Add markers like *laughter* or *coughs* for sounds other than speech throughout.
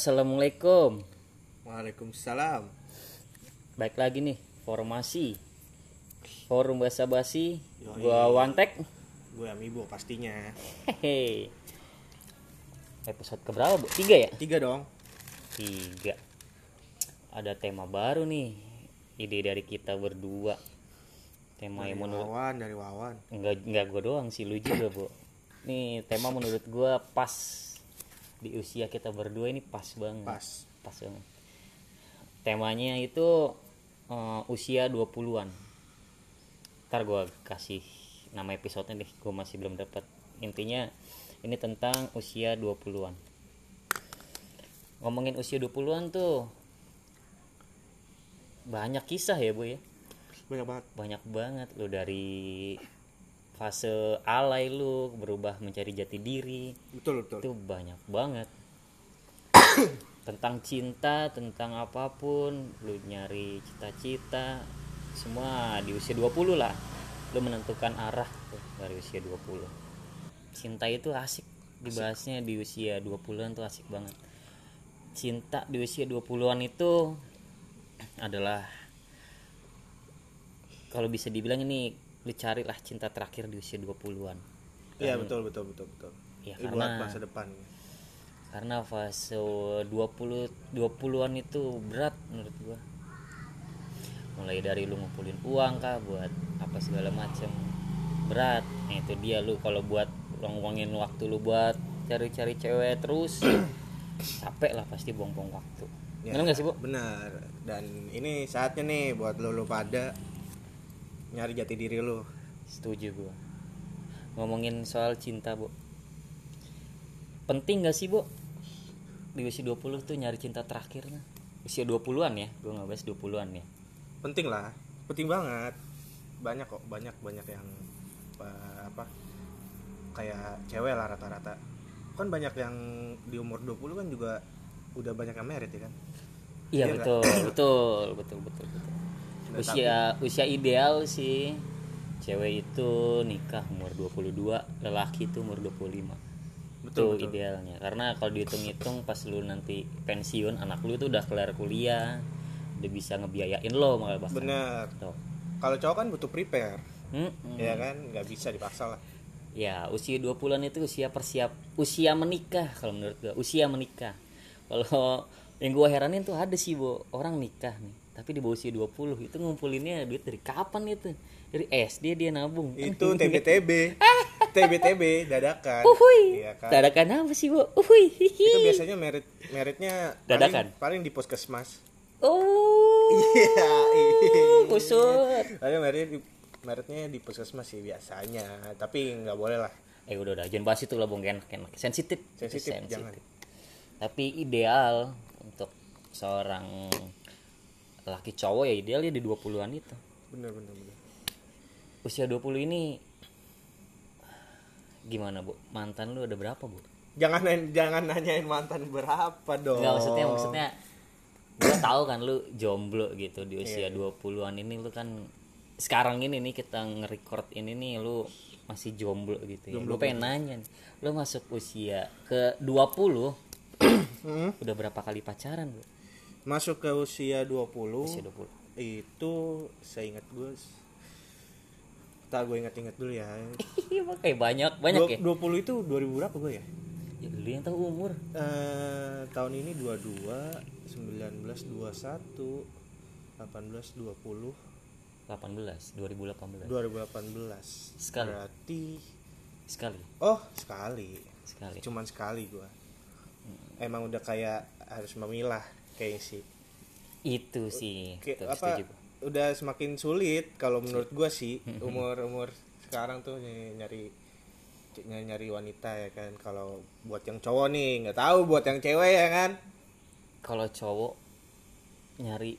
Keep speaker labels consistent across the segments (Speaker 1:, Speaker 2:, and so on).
Speaker 1: Assalamualaikum.
Speaker 2: Waalaikumsalam.
Speaker 1: Baik lagi nih, formasi. Forum bahasa basi. Gua Wantek.
Speaker 2: Gue Amibo pastinya.
Speaker 1: Hehe. Episode keberapa, Bu? Tiga ya?
Speaker 2: Tiga dong.
Speaker 1: Tiga. Ada tema baru nih. Ide dari kita berdua. Tema
Speaker 2: Dari
Speaker 1: yang menurut
Speaker 2: Wawan, dari Wawan.
Speaker 1: enggak enggak gue doang sih lu juga bu nih tema menurut gue pas di usia kita berdua ini pas banget.
Speaker 2: Pas.
Speaker 1: pas banget. Temanya itu eh, usia 20-an ntar gue kasih nama episodenya deh gue masih belum dapat intinya ini tentang usia 20-an ngomongin usia 20-an tuh banyak kisah ya bu ya?
Speaker 2: Banyak banget.
Speaker 1: banyak banget lo dari fase alay lu berubah mencari jati diri.
Speaker 2: Betul, betul.
Speaker 1: itu banyak banget. *coughs* Tentang cinta tentang apa pun lu nyari cita-cita semua di usia 20 lah. Lu menentukan arah tuh dari usia 20 cinta itu asik dibahasnya di usia 20-an tuh asik banget. Cinta di usia 20-an itu adalah kalau bisa dibilang ini lu carilah cinta terakhir di usia 20-an
Speaker 2: Iya, betul, betul, betul, betul.
Speaker 1: Ya,
Speaker 2: Ini
Speaker 1: karena-
Speaker 2: buat masa depan.
Speaker 1: karena fase 20 20-an itu berat menurut gua mulai dari lu ngumpulin uang kah buat apa segala macem berat nah, itu dia lu kalau buat ngomongin waktu lu buat cari-cari cewek terus *coughs* capek lah pasti buang-buang waktu
Speaker 2: Ya,
Speaker 1: bener nggak sih bu
Speaker 2: Benar. Dan ini saatnya nih buat lo lo pada nyari jati diri lo.
Speaker 1: setuju gua ngomongin soal cinta bu penting gak sih bu di usia 20 tuh nyari cinta terakhirnya usia 20-an ya gua nggak bahas 20-an ya
Speaker 2: Penting lah. Penting banget. Banyak kok, banyak banyak yang apa? Kayak cewek lah rata-rata. Kan banyak yang di umur 20 kan juga udah banyak yang merit ya kan.
Speaker 1: Iya
Speaker 2: Iya
Speaker 1: betul, betul, betul, betul, betul. Usia usia ideal sih cewek itu nikah umur 22, lelaki itu umur 25.
Speaker 2: Betul,
Speaker 1: itu
Speaker 2: betul.
Speaker 1: idealnya. Karena kalau dihitung-hitung pas lu nanti pensiun, anak lu itu udah kelar kuliah, udah bisa ngebiayain lo malah bahkan.
Speaker 2: Bener. Kalau cowok kan butuh prepare.
Speaker 1: Mm-mm.
Speaker 2: Ya kan, nggak bisa dipaksa lah.
Speaker 1: Ya, usia 20-an itu usia persiap usia menikah kalau menurut gua, usia menikah. Kalau yang gua heranin tuh ada sih, Bu, orang nikah nih, tapi di bawah usia 20 itu ngumpulinnya duit dari kapan itu? Dari SD dia nabung.
Speaker 2: Itu *laughs* TBTB. TBTB dadakan.
Speaker 1: Uhuy.
Speaker 2: Iya kan.
Speaker 1: Dadakan apa sih, Bu? Uhuy.
Speaker 2: Itu biasanya merit meritnya paling,
Speaker 1: Dadakan.
Speaker 2: paling di puskesmas.
Speaker 1: Oh.
Speaker 2: Iya.
Speaker 1: Kusut.
Speaker 2: Paling merit meritnya di puskesmas sih biasanya, tapi nggak boleh lah.
Speaker 1: Eh udah udah jangan bahas itu lah Bung enak enak. Sensitif.
Speaker 2: Sensitif, jangan.
Speaker 1: Tapi ideal untuk seorang laki cowok ya idealnya di 20-an itu.
Speaker 2: Bener bener bener.
Speaker 1: Usia 20 ini gimana, Bu? Mantan lu ada berapa, Bu?
Speaker 2: Jangan jangan nanyain mantan berapa dong.
Speaker 1: Enggak maksudnya maksudnya gua tahu kan lu jomblo gitu di usia
Speaker 2: Iya,
Speaker 1: 20-an ini lu kan sekarang ini nih kita nge-record ini nih lu masih jomblo gitu ya.
Speaker 2: Jomblo
Speaker 1: Gue pengen nanya nih, lu masuk usia ke 20
Speaker 2: Hmm?
Speaker 1: udah berapa kali pacaran, Bu?
Speaker 2: Masuk ke usia 20,
Speaker 1: Usia 20.
Speaker 2: itu saya ingat gue Tak gue ingat-ingat dulu ya. *laughs*
Speaker 1: Iya, kayak banyak, banyak ya.
Speaker 2: Dua- 20 itu 2000 berapa gue ya?
Speaker 1: Ya, lu yang tahu umur.
Speaker 2: Eh, tahun ini 22, 19, 21, 18, 20,
Speaker 1: 18, 2018.
Speaker 2: 2018.
Speaker 1: Sekali.
Speaker 2: Berarti
Speaker 1: Sekali,
Speaker 2: oh, sekali.
Speaker 1: sekali.
Speaker 2: Cuman sekali gua. Emang udah kayak harus memilah kayak sih.
Speaker 1: Itu sih.
Speaker 2: Kayak
Speaker 1: Tuh,
Speaker 2: apa?
Speaker 1: setuju.
Speaker 2: Udah semakin sulit kalau menurut gua sih *laughs* umur-umur sekarang tuh ny- nyari ny- nyari wanita ya kan. Kalau buat yang cowok nih nggak tahu buat yang cewek ya kan.
Speaker 1: Kalau cowok nyari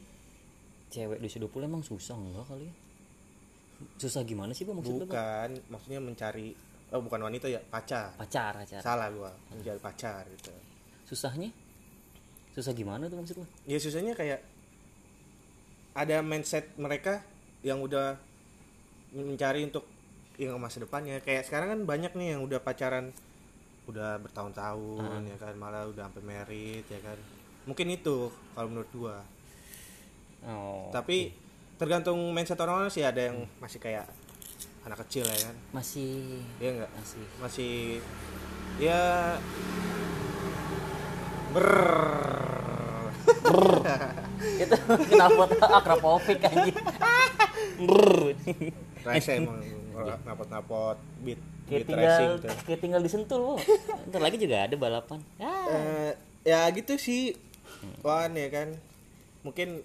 Speaker 1: cewek di usia 20 emang susah enggak kali ya? Susah gimana sih, Bu maksud lu? Bu?
Speaker 2: Bukan, maksudnya mencari oh bukan wanita ya, pacar.
Speaker 1: Pacar, pacar.
Speaker 2: Salah gua, mencari pacar gitu.
Speaker 1: Susahnya? Susah gimana tuh maksud lu?
Speaker 2: Ya susahnya kayak ada mindset mereka yang udah mencari untuk yang masa depannya. Kayak sekarang kan banyak nih yang udah pacaran udah bertahun-tahun ya kan malah udah sampai merit ya kan. Mungkin itu kalau menurut gua.
Speaker 1: Oh
Speaker 2: tapi tergantung mindset orang-orang sih. Ada yang masih kayak anak kecil ya kan.
Speaker 1: Masih
Speaker 2: Iya enggak
Speaker 1: masih.
Speaker 2: Masih ya ber
Speaker 1: itu kenapa akrapofik anjing.
Speaker 2: Rese emang napot-napot beat
Speaker 1: kayak
Speaker 2: beat
Speaker 1: tinggal
Speaker 2: racing tuh.
Speaker 1: kayak tinggal disentul lo ntar lagi juga ada balapan. Ya.
Speaker 2: Eh, ya gitu sih wan ya kan. Mungkin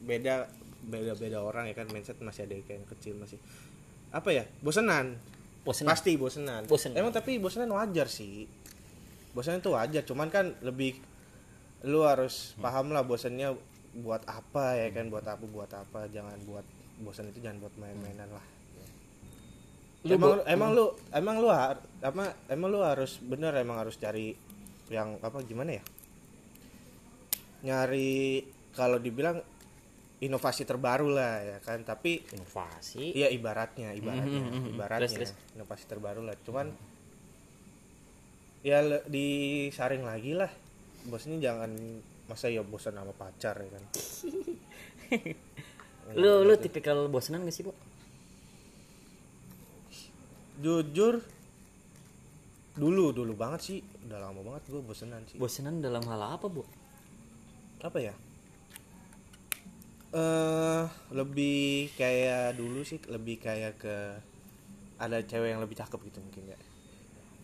Speaker 2: beda beda beda orang ya kan mindset masih ada yang kecil masih. Apa ya? Bosenan.
Speaker 1: Bosen
Speaker 2: pasti bosenan.
Speaker 1: Bosen.
Speaker 2: emang tapi bosenan wajar sih. Bosenan itu wajar cuman kan lebih lu harus paham lah bosennya buat apa ya kan buat apa buat apa jangan buat bosan itu jangan buat main-mainan lah
Speaker 1: Lu
Speaker 2: emang
Speaker 1: bo-
Speaker 2: emang lu emang lu har- apa emang lu harus bener emang harus cari yang apa gimana ya nyari kalau dibilang inovasi terbaru lah ya kan tapi
Speaker 1: inovasi
Speaker 2: Iya ibaratnya, ibaratnya,
Speaker 1: Mhm, mhm.
Speaker 2: ibaratnya
Speaker 1: Terus, terus.
Speaker 2: inovasi terbaru lah. Cuman ya le- disaring lagi lah. Bosnya jangan masa ya bosan sama pacar ya kan. *laughs*
Speaker 1: lu lu tipikal bosenan gak sih bu
Speaker 2: Jujur dulu dulu banget sih, udah lama banget gue bosenan sih.
Speaker 1: bosenan dalam hal apa bu
Speaker 2: Apa ya? Eh lebih kayak dulu sih, lebih kayak ke ada cewek yang lebih cakep gitu mungkin ya.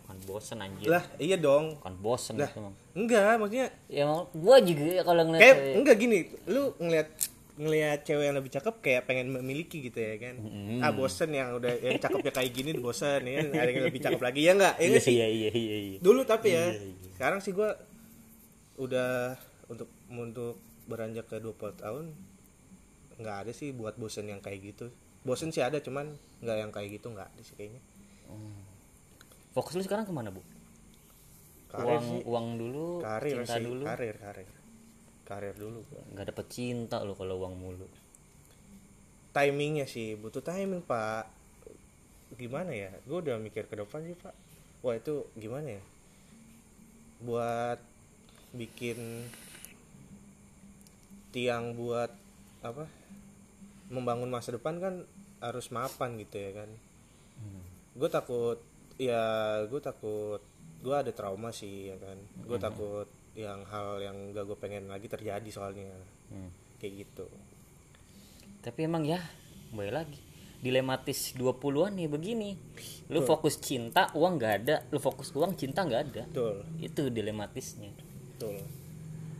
Speaker 1: Bukan bosen anjir
Speaker 2: Lah, iya dong.
Speaker 1: bukan bosen
Speaker 2: Lah.
Speaker 1: itu mah
Speaker 2: Enggak, maksudnya
Speaker 1: ya mau gua juga ya kalau ngeliat
Speaker 2: kayak
Speaker 1: cewek-
Speaker 2: enggak gini lu ngelihat ngelihat cewek yang lebih cakep kayak pengen memiliki gitu ya kan
Speaker 1: Mm-mm.
Speaker 2: ah bosen yang udah yang cakepnya kayak gini bosen ya kan? ada yang lebih cakep lagi ya enggak ya
Speaker 1: iya
Speaker 2: enggak sih
Speaker 1: iya iya iya iya
Speaker 2: dulu tapi ya
Speaker 1: Iya, iya.
Speaker 2: sekarang sih gua udah untuk untuk beranjak ke 20 tahun nggak ada sih buat bosen yang kayak gitu bosen sih ada cuman nggak yang kayak gitu nggak ada sih kayaknya
Speaker 1: fokus lu sekarang ke mana bu?
Speaker 2: Karir
Speaker 1: uang
Speaker 2: sih.
Speaker 1: uang dulu
Speaker 2: karir
Speaker 1: cinta
Speaker 2: sih
Speaker 1: dulu.
Speaker 2: karir karir. Karir dulu. Gua
Speaker 1: nggak dapet cinta lo kalau uang mulu.
Speaker 2: Timingnya sih butuh timing pak. Gimana ya? Gue udah mikir ke depan sih pak. Wah itu gimana ya? Buat bikin tiang buat apa membangun masa depan kan harus mapan gitu ya kan. Gue takut ya gue takut gue ada trauma sih ya kan. Gue takut yang hal yang gak gue pengen lagi terjadi soalnya.
Speaker 1: Hmm.
Speaker 2: kayak gitu.
Speaker 1: Tapi emang ya kembali lagi. Dilematis 20-an nih begini. Lu fokus cinta uang nggak ada. Lu fokus uang cinta nggak ada.
Speaker 2: Betul.
Speaker 1: Itu dilematisnya.
Speaker 2: Betul.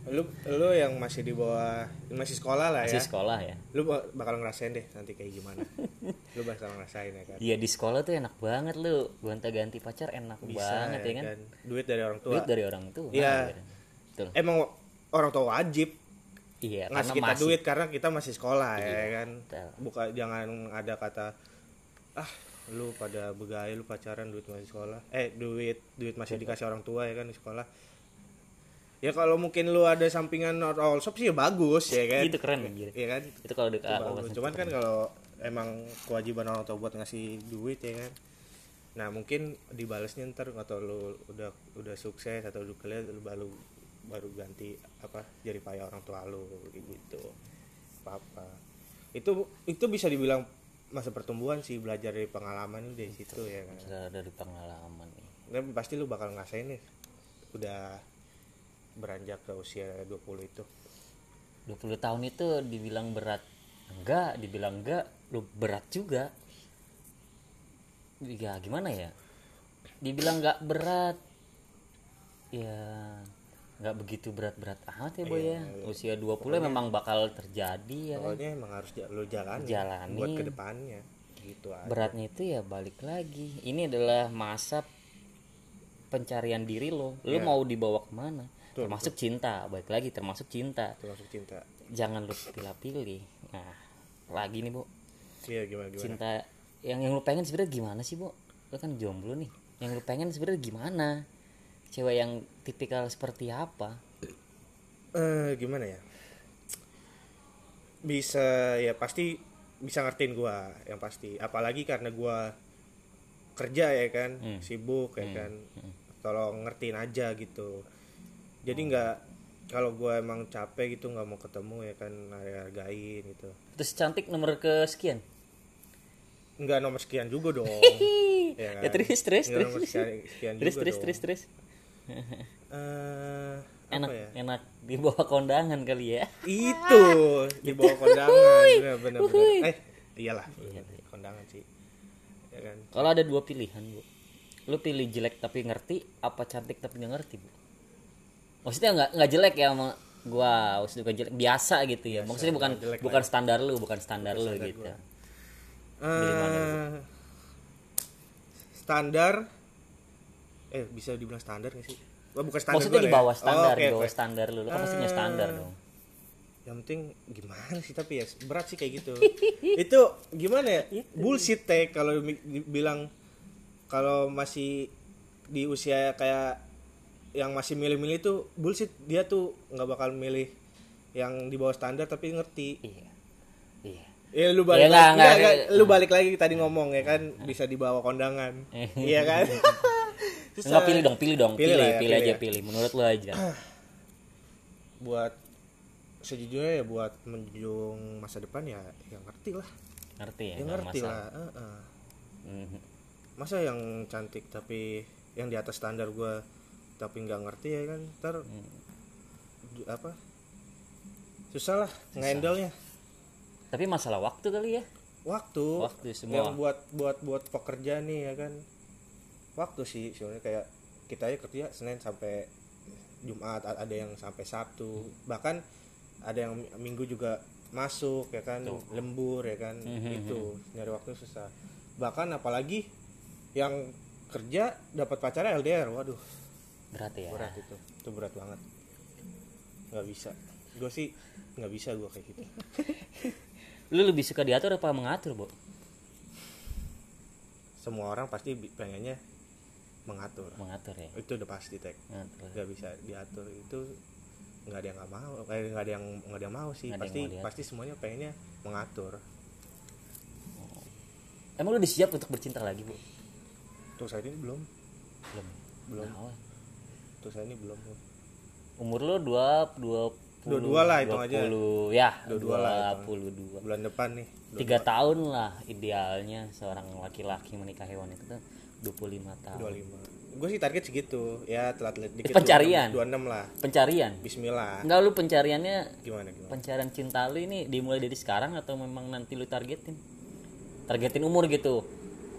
Speaker 2: Lu lu yang masih di bawah masih sekolah lah
Speaker 1: masih
Speaker 2: ya.
Speaker 1: sekolah ya
Speaker 2: Lu ba- bakal ngerasain deh nanti kayak gimana. *laughs* lu bakal ngerasain ya kan.
Speaker 1: Iya di sekolah tuh enak banget lu gonta-ganti pacar enak
Speaker 2: Bisa
Speaker 1: banget ya kan
Speaker 2: Duit dari orang tua.
Speaker 1: duit dari orang tua
Speaker 2: Iya.
Speaker 1: betul
Speaker 2: Emang orang tua wajib
Speaker 1: iya
Speaker 2: ngasih
Speaker 1: karena
Speaker 2: kita
Speaker 1: masih
Speaker 2: duit karena kita masih sekolah ya
Speaker 1: Iya,
Speaker 2: kan.
Speaker 1: betul.
Speaker 2: Bukan jangan ada kata ah lu pada begaya lu pacaran duit masih sekolah eh duit duit masih dikasih orang tua ya kan di sekolah ya kalau mungkin lu ada sampingan all shop sih ya bagus ya kan
Speaker 1: itu keren anjir
Speaker 2: ya kan
Speaker 1: itu kalau di
Speaker 2: Itu bagus. Cuman kan kalau emang kewajiban orang tua buat ngasih duit ya kan. Nah mungkin dibalasnya ntar atau lu udah udah sukses atau udah kalian lu baru baru ganti apa jadi payah orang tua lu gitu. Apa apa. Itu itu bisa dibilang masa pertumbuhan sih belajar dari pengalaman dari situ ya kan.
Speaker 1: Dari pengalaman nih
Speaker 2: Dan pasti lu bakal ngerasain nih udah beranjak ke usia 20 itu.
Speaker 1: 20 tahun itu dibilang berat enggak dibilang enggak lu berat juga ya gimana ya dibilang enggak berat ya nggak begitu berat-berat amat ya boy ya
Speaker 2: Iya, iya.
Speaker 1: usia 20 memang bakal terjadi ya kan
Speaker 2: Pokoknya emang harus lu jalani,
Speaker 1: Jalani.
Speaker 2: buat ke depannya gitu aja.
Speaker 1: beratnya itu ya balik lagi ini adalah masa pencarian diri lo lo
Speaker 2: Iya.
Speaker 1: mau dibawa ke mana
Speaker 2: Betul,
Speaker 1: termasuk cinta balik lagi termasuk cinta.
Speaker 2: Termasuk cinta.
Speaker 1: Jangan lu pilih-pilih. Nah lagi nih bu.
Speaker 2: Iya gimana gimana?
Speaker 1: Cinta yang yang lu pengen sebenarnya gimana sih bu? Lu kan jomblo nih. Yang lu pengen sebenarnya gimana? Cewek yang tipikal seperti apa?
Speaker 2: Eh gimana ya? Bisa ya pasti bisa ngertiin gua yang pasti. Apalagi karena gua kerja ya kan?
Speaker 1: Hmm.
Speaker 2: sibuk ya kan? Tolong ngertiin aja gitu jadi nggak kalau gue emang capek gitu nggak mau ketemu ya kan hargain gitu.
Speaker 1: Terus cantik nomor kesekian
Speaker 2: nggak nomor sekian juga dong. *laughs* Ya,
Speaker 1: ya terus terus
Speaker 2: Nggak
Speaker 1: terus.
Speaker 2: nomor sekian, sekian
Speaker 1: terus
Speaker 2: juga
Speaker 1: terus
Speaker 2: dong.
Speaker 1: terus. Terus
Speaker 2: Eh,
Speaker 1: enak
Speaker 2: ya?
Speaker 1: enak. Di bawah kondangan kali ya.
Speaker 2: Itu *laughs* di bawah kondangan. Bener bener, bener. eh iyalah
Speaker 1: Iya,
Speaker 2: kondangan sih. Ya kan?
Speaker 1: Kalau ada dua pilihan bu. Lu pilih jelek tapi ngerti apa cantik tapi nggak ngerti bu maksudnya nggak nggak jelek ya sama gua. Maksudnya bukan jelek biasa gitu ya. Maksudnya bukan
Speaker 2: jelek
Speaker 1: bukan standar lu bukan standar lu
Speaker 2: standar
Speaker 1: gitu.
Speaker 2: gua. Eh, standar eh bisa dibilang standar gak sih? Wah, bukan standar
Speaker 1: maksudnya
Speaker 2: gua
Speaker 1: di
Speaker 2: ya.
Speaker 1: bawah standar
Speaker 2: Oh,
Speaker 1: di
Speaker 2: oke,
Speaker 1: bawah
Speaker 2: oke.
Speaker 1: standar lu. Lu kan punya standar
Speaker 2: Eh,
Speaker 1: dong.
Speaker 2: yang penting gimana sih? Tapi ya berat sih kayak gitu. *laughs* Itu gimana ya? Bullshit teh kalau bilang kalau masih di usia kayak yang masih milih-milih tuh bullshit dia tuh nggak bakal milih yang di bawah standar tapi ngerti
Speaker 1: iya iya
Speaker 2: Ya lu balik
Speaker 1: Ya, nggak,
Speaker 2: lagi,
Speaker 1: nggak,
Speaker 2: nggak,
Speaker 1: nggak.
Speaker 2: lu balik lagi tadi ngomong ya kan bisa dibawa kondangan. *laughs* iya kan? *laughs* Susah.
Speaker 1: Enggak pilih dong, pilih dong,
Speaker 2: Pilih
Speaker 1: pilih,
Speaker 2: ya,
Speaker 1: pilih,
Speaker 2: pilih
Speaker 1: aja
Speaker 2: ya.
Speaker 1: pilih. Menurut lu aja. *sighs*
Speaker 2: Buat sejujurnya ya buat menjunjung masa depan ya yang ngerti lah.
Speaker 1: Ngerti ya?
Speaker 2: Ya
Speaker 1: nggak
Speaker 2: ngerti
Speaker 1: masalah.
Speaker 2: lah. Heeh.
Speaker 1: Mhm.
Speaker 2: Masa yang cantik tapi yang di atas standar gua tapi nggak ngerti ya kan? Ntar
Speaker 1: Hmm.
Speaker 2: apa? Susah lah ngehandle-nya.
Speaker 1: Tapi masalah waktu kali ya.
Speaker 2: Waktu.
Speaker 1: Waktu semua.
Speaker 2: Yang buat buat buat pekerja nih ya kan. Waktu sih sebenarnya kayak kita aja kerja Senin sampai Jumat ada yang sampai Sabtu bahkan ada yang mi- Minggu juga masuk ya kan
Speaker 1: Tuh.
Speaker 2: lembur ya kan
Speaker 1: Mhm.
Speaker 2: itu nyari waktu susah bahkan apalagi yang kerja dapat pacarnya LDR waduh
Speaker 1: Berat ya.
Speaker 2: berat itu. Itu berat banget. Nggak bisa. Gue sih nggak bisa gue kayak gitu. *laughs*
Speaker 1: Lu lebih suka diatur apa mengatur, Bu?
Speaker 2: semua orang pasti pengennya mengatur.
Speaker 1: Mengatur ya.
Speaker 2: itu udah pasti tek.
Speaker 1: Mengatur.
Speaker 2: nggak bisa diatur. Itu nggak ada yang nggak mau kayak nggak ada yang nggak ada yang mau sih.
Speaker 1: Yang
Speaker 2: pasti pasti semuanya pengennya mengatur.
Speaker 1: Emang lu udah siap untuk bercinta lagi, Bu?
Speaker 2: tuh saat ini belum.
Speaker 1: Belum.
Speaker 2: belum.
Speaker 1: Nah,
Speaker 2: saat ini belum
Speaker 1: umur lu dua dua
Speaker 2: Dua-dua lah, hitung aja.
Speaker 1: ya
Speaker 2: lah,
Speaker 1: dua
Speaker 2: hitung.
Speaker 1: puluh dua.
Speaker 2: Bulan depan nih
Speaker 1: tiga tahun lah idealnya seorang laki-laki menikahi wanita itu 25 tahun.
Speaker 2: dua lima. Gue sih target segitu ya telat telat dikit
Speaker 1: pencarian.
Speaker 2: dua enam lah.
Speaker 1: Pencarian?
Speaker 2: Bismillah.
Speaker 1: Enggak lu pencariannya
Speaker 2: gimana gimana?
Speaker 1: pencarian cinta lu ini dimulai dari sekarang atau memang nanti lu targetin? Targetin umur gitu.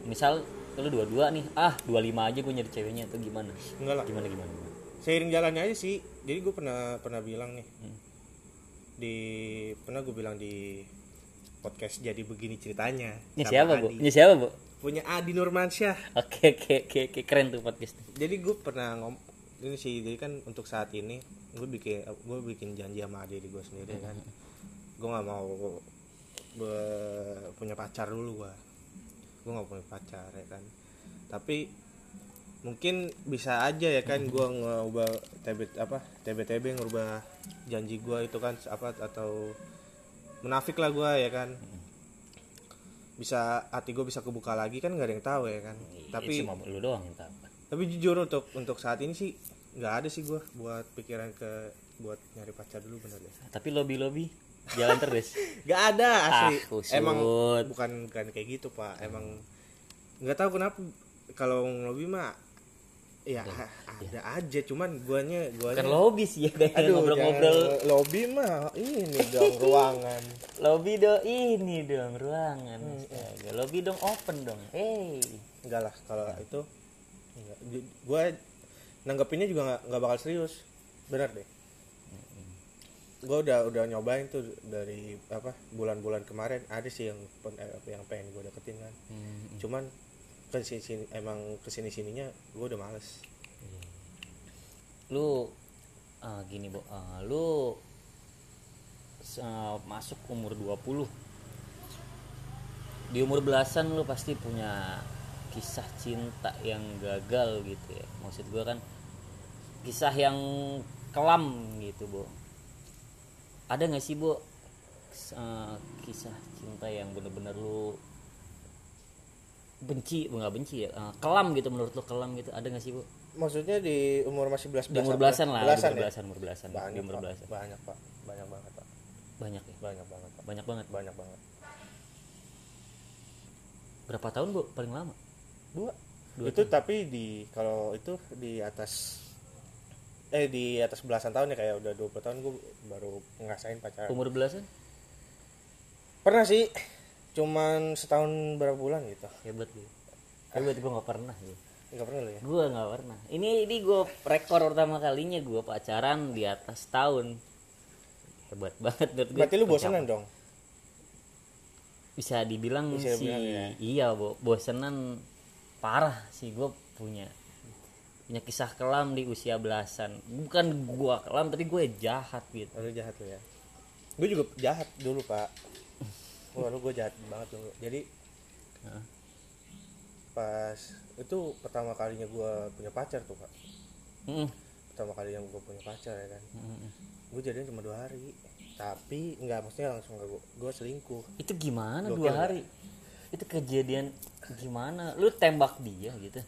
Speaker 1: Misal lu dua-dua nih ah 25 aja gue nyari ceweknya atau gimana?
Speaker 2: Enggak lah.
Speaker 1: Gimana gimana, gimana?
Speaker 2: Seiring jalannya aja sih. Jadi gue pernah pernah bilang nih.
Speaker 1: Hmm.
Speaker 2: di pernah gue bilang di podcast jadi begini ceritanya.
Speaker 1: Ini siapa bu?
Speaker 2: Adi.
Speaker 1: ini siapa bu?
Speaker 2: Punya Adi Nurmansyah.
Speaker 1: Oke oke oke oke, keren tuh podcast
Speaker 2: jadi gue pernah ngom ini sih jadi kan untuk saat ini gue bikin gue bikin janji sama adik gue sendiri kan. Gue nggak mau be- punya pacar dulu gue gue nggak punya pacar ya kan. Tapi mungkin bisa aja ya kan gue ngubah tb apa tb tb ngubah janji gue itu kan apa atau munafik lah gue ya kan. Bisa hati gue bisa kebuka lagi kan nggak ada yang tahu ya kan. Tapi
Speaker 1: Iya, cuma lu doang yang tahu.
Speaker 2: tapi jujur untuk untuk saat ini sih nggak ada sih gue buat pikiran ke buat nyari pacar dulu bener deh.
Speaker 1: Tapi lobby lobby jalan terus. *laughs*
Speaker 2: Nggak ada asli.
Speaker 1: Ah, kusut.
Speaker 2: emang bukan bukan kayak gitu pak. Emang nggak tahu kenapa kalau ngelobi mah ya ada aja cuman guanya guanya
Speaker 1: lobby sih ya kayak ngobrol-ngobrol.
Speaker 2: lobby mah ini dong *laughs* ruangan.
Speaker 1: Lobby dong ini dong ruangan. Astaga lobby dong open dong hey.
Speaker 2: Enggak lah kalau itu enggak. Gua nanggepinnya juga nggak nggak bakal serius. Benar deh. Gua udah udah nyobain tuh dari apa bulan-bulan kemarin. Ada sih yang pen- eh, apa yang pengen gue deketin kan.
Speaker 1: Hmm,
Speaker 2: cuman ke sini sini emang ke sini sininya gue udah males.
Speaker 1: Lu ah, gini bu ah, lu ah, masuk umur 20 di umur belasan lu pasti punya kisah cinta yang gagal gitu ya. Maksud gua kan kisah yang kelam gitu bu ada nggak sih bu s- ah, kisah cinta yang bener-bener lu benci nggak benci ya. Eh, kelam gitu menurut lo kelam gitu. Ada nggak sih bu?
Speaker 2: Maksudnya di umur masih belas
Speaker 1: di umur belasan lah
Speaker 2: belasan
Speaker 1: di umur
Speaker 2: ya?
Speaker 1: belasan umur belasan di
Speaker 2: banyak
Speaker 1: umur
Speaker 2: pak.
Speaker 1: belasan.
Speaker 2: Banyak pak. Banyak banget pak.
Speaker 1: Banyak ya?
Speaker 2: Banyak banget pak.
Speaker 1: Banyak banget?
Speaker 2: Banyak banget.
Speaker 1: Berapa tahun bu paling lama?
Speaker 2: Dua,
Speaker 1: Dua
Speaker 2: itu tapi di kalau itu di atas eh di atas belasan tahun ya kayak udah 20 tahun gue baru ngerasain pacaran.
Speaker 1: Umur belasan?
Speaker 2: Pernah sih cuman setahun berapa bulan gitu.
Speaker 1: Hebat gue hebat gue nggak pernah ya
Speaker 2: nggak pernah lo ya?
Speaker 1: Gue nggak pernah. Ini ini gue rekor pertama kalinya gue pacaran di atas tahun. Hebat banget menurut gue
Speaker 2: berarti lu bosenan dong?
Speaker 1: Bisa dibilang
Speaker 2: Bisa
Speaker 1: sih
Speaker 2: dibilang ya.
Speaker 1: iya bo bosenan parah sih gue punya. Punya kisah kelam di usia belasan. Bukan gua kelam tapi gue jahat gitu.
Speaker 2: Lu jahat lu ya? Gue juga jahat dulu pak Wah, lu gue jahat banget dulu. Jadi pas itu pertama kalinya gue punya pacar tuh
Speaker 1: Mm-mm.
Speaker 2: pertama kali yang gue punya pacar ya kan? Gue jadian cuma dua hari. Tapi nggak maksudnya langsung gue gue selingkuh.
Speaker 1: Itu gimana
Speaker 2: Gokil
Speaker 1: dua hari? Itu kejadian gimana? Lu tembak dia gitu?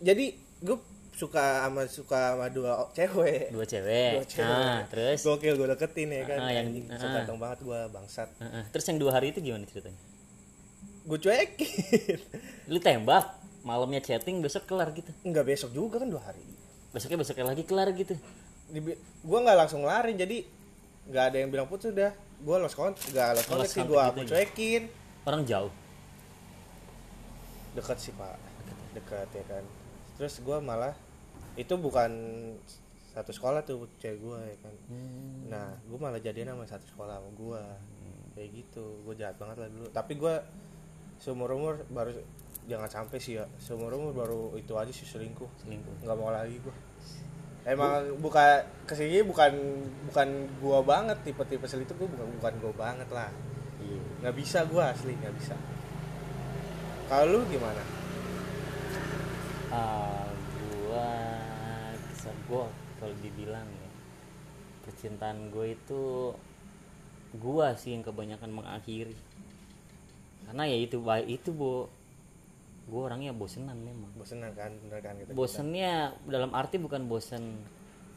Speaker 2: Jadi gue suka sama suka sama dua cewek.
Speaker 1: Dua cewek,
Speaker 2: dua cewek.
Speaker 1: Nah terus?
Speaker 2: Gokil gue deketin ya kan.
Speaker 1: Ah, yang- ah.
Speaker 2: so ganteng banget gue bangsat.
Speaker 1: Heeh. terus yang dua hari itu gimana ceritanya?
Speaker 2: Gue cuekin. *laughs*
Speaker 1: Lu tembak malamnya chatting besok kelar gitu?
Speaker 2: Nggak besok juga kan dua hari.
Speaker 1: Besoknya besoknya lagi kelar gitu?
Speaker 2: Gue nggak langsung lari jadi nggak ada yang bilang putus udah gue los kontak nggak los kontak
Speaker 1: Lost
Speaker 2: sih gue
Speaker 1: gitu
Speaker 2: cuekin.
Speaker 1: Orang jauh?
Speaker 2: Dekat sih pak. Dekat ya kan terus gue malah itu bukan satu sekolah tuh cewek gue ya kan.
Speaker 1: Hmm.
Speaker 2: nah gue malah jadian sama satu sekolah sama gue kayak gitu gue jahat banget lah dulu. Tapi gue seumur umur baru jangan sampai sih ya seumur umur baru itu aja sih selingkuh.
Speaker 1: Selingkuh.
Speaker 2: Nggak mau lagi gue emang bukan ke sini bukan bukan gua banget tipe-tipe selingkuh gue bukan bukan gua banget lah.
Speaker 1: Iya.
Speaker 2: Nggak bisa gua asli nggak bisa. Kalau lu gimana
Speaker 1: Gua kisah gua kalau dibilang ya percintaan gue itu gua sih yang kebanyakan mengakhiri. Karena ya itu baik itu bu gua orangnya bosenan memang.
Speaker 2: Bosenan kan bener kan gitu.
Speaker 1: Bosennya dalam arti bukan bosen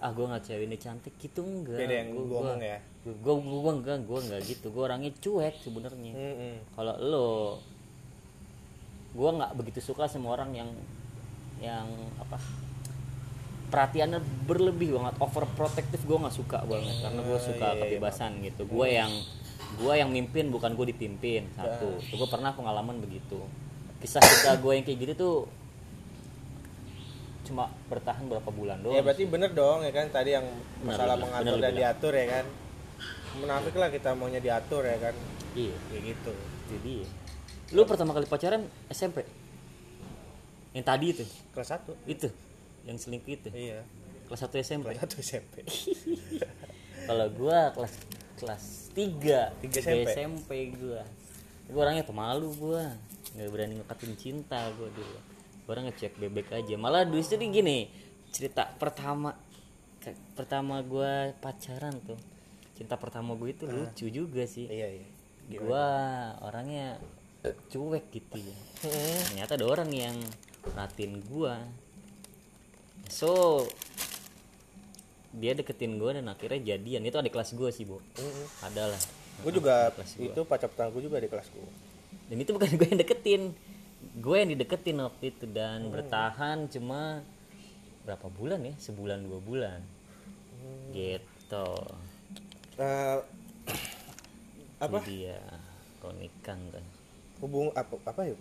Speaker 1: ah gua nggak cewek ini cantik gitu enggak.
Speaker 2: Beda yang
Speaker 1: Gua-
Speaker 2: gua ngomong ya.
Speaker 1: gua gua, gua enggak gua enggak gitu. Gua orangnya cuek sebenarnya.
Speaker 2: Mm-mm.
Speaker 1: kalau lo gua nggak begitu suka sama orang yang yang apa perhatiannya berlebih banget overprotective gue nggak suka banget karena gue suka
Speaker 2: iya, iya,
Speaker 1: kebebasan gitu. Gue yang gue yang mimpin bukan gue dipimpin satu.
Speaker 2: Iya.
Speaker 1: gue pernah pengalaman begitu. Kisah kita gue yang kayak gitu tuh cuma bertahan berapa bulan doang
Speaker 2: ya berarti bener dong ya kan? Tadi yang
Speaker 1: Bener,
Speaker 2: masalah
Speaker 1: bener,
Speaker 2: mengatur
Speaker 1: bener
Speaker 2: dan
Speaker 1: bilang.
Speaker 2: diatur ya kan? Menafik lah kita maunya diatur ya kan?
Speaker 1: Iya.
Speaker 2: Kayak gitu.
Speaker 1: Jadi lu pertama kali pacaran SMP yang tadi itu?
Speaker 2: Kelas satu.
Speaker 1: Itu? Yang selingkuh itu?
Speaker 2: Iya.
Speaker 1: Kelas 1 SMP
Speaker 2: kelas satu SMP *laughs*
Speaker 1: kalau gua kelas kelas 3
Speaker 2: Tiga SMP.
Speaker 1: SMP gua. Gua orangnya pemalu gua. Nggak berani ngekatin cinta gua dulu. Gua orang ngecek bebek aja. Malah dulu jadi gini. Cerita pertama ke- pertama gua pacaran tuh. Cinta pertama gue itu lucu juga sih.
Speaker 2: Iya iya.
Speaker 1: Gua orangnya cuek gitu ya. *laughs* Ternyata ada orang yang perhatiin gua. So dia deketin gua dan akhirnya jadian. Itu ada kelas gua sih bu. Ada lah
Speaker 2: gue juga
Speaker 1: kelas gua.
Speaker 2: itu pacar pertama gue juga di kelas gue
Speaker 1: dan itu bukan *laughs* gue yang deketin. Gue yang dideketin waktu itu dan bertahan cuma berapa bulan ya? Sebulan dua bulan. Gitu.
Speaker 2: Eh, *clears throat* apa?
Speaker 1: Jadi ya konikan kan
Speaker 2: hubung apa apa ya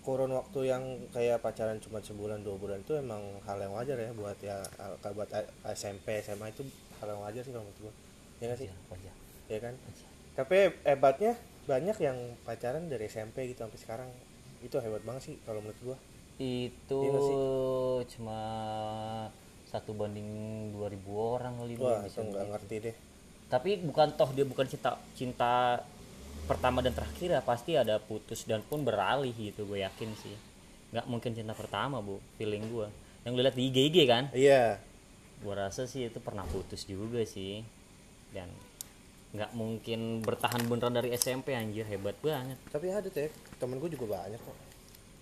Speaker 2: kurun waktu yang kayak pacaran cuma sebulan dua bulan itu emang hal yang wajar ya buat ya buat SMP SMA itu hal yang wajar sih kalau menurut gua. Ya nggak sih?
Speaker 1: Ya wajar.
Speaker 2: Ya kan? Tapi hebatnya banyak yang pacaran dari SMP gitu sampai sekarang. Itu hebat banget sih kalau menurut gua.
Speaker 1: Itu
Speaker 2: sih?
Speaker 1: cuma satu banding 2000 orang kali
Speaker 2: wah itu nggak ngerti deh.
Speaker 1: Tapi bukan toh dia bukan cinta cinta pertama dan terakhir ya pasti ada putus dan pun beralih gitu gue yakin sih. Nggak mungkin cinta pertama bu feeling gue. Yang gue lihat di IG IG kan?
Speaker 2: Iya.
Speaker 1: Gue rasa sih itu pernah putus juga sih. Dan nggak mungkin bertahan beneran dari SMP anjir hebat banget.
Speaker 2: Tapi ada tuh ya temen gue juga banyak kok.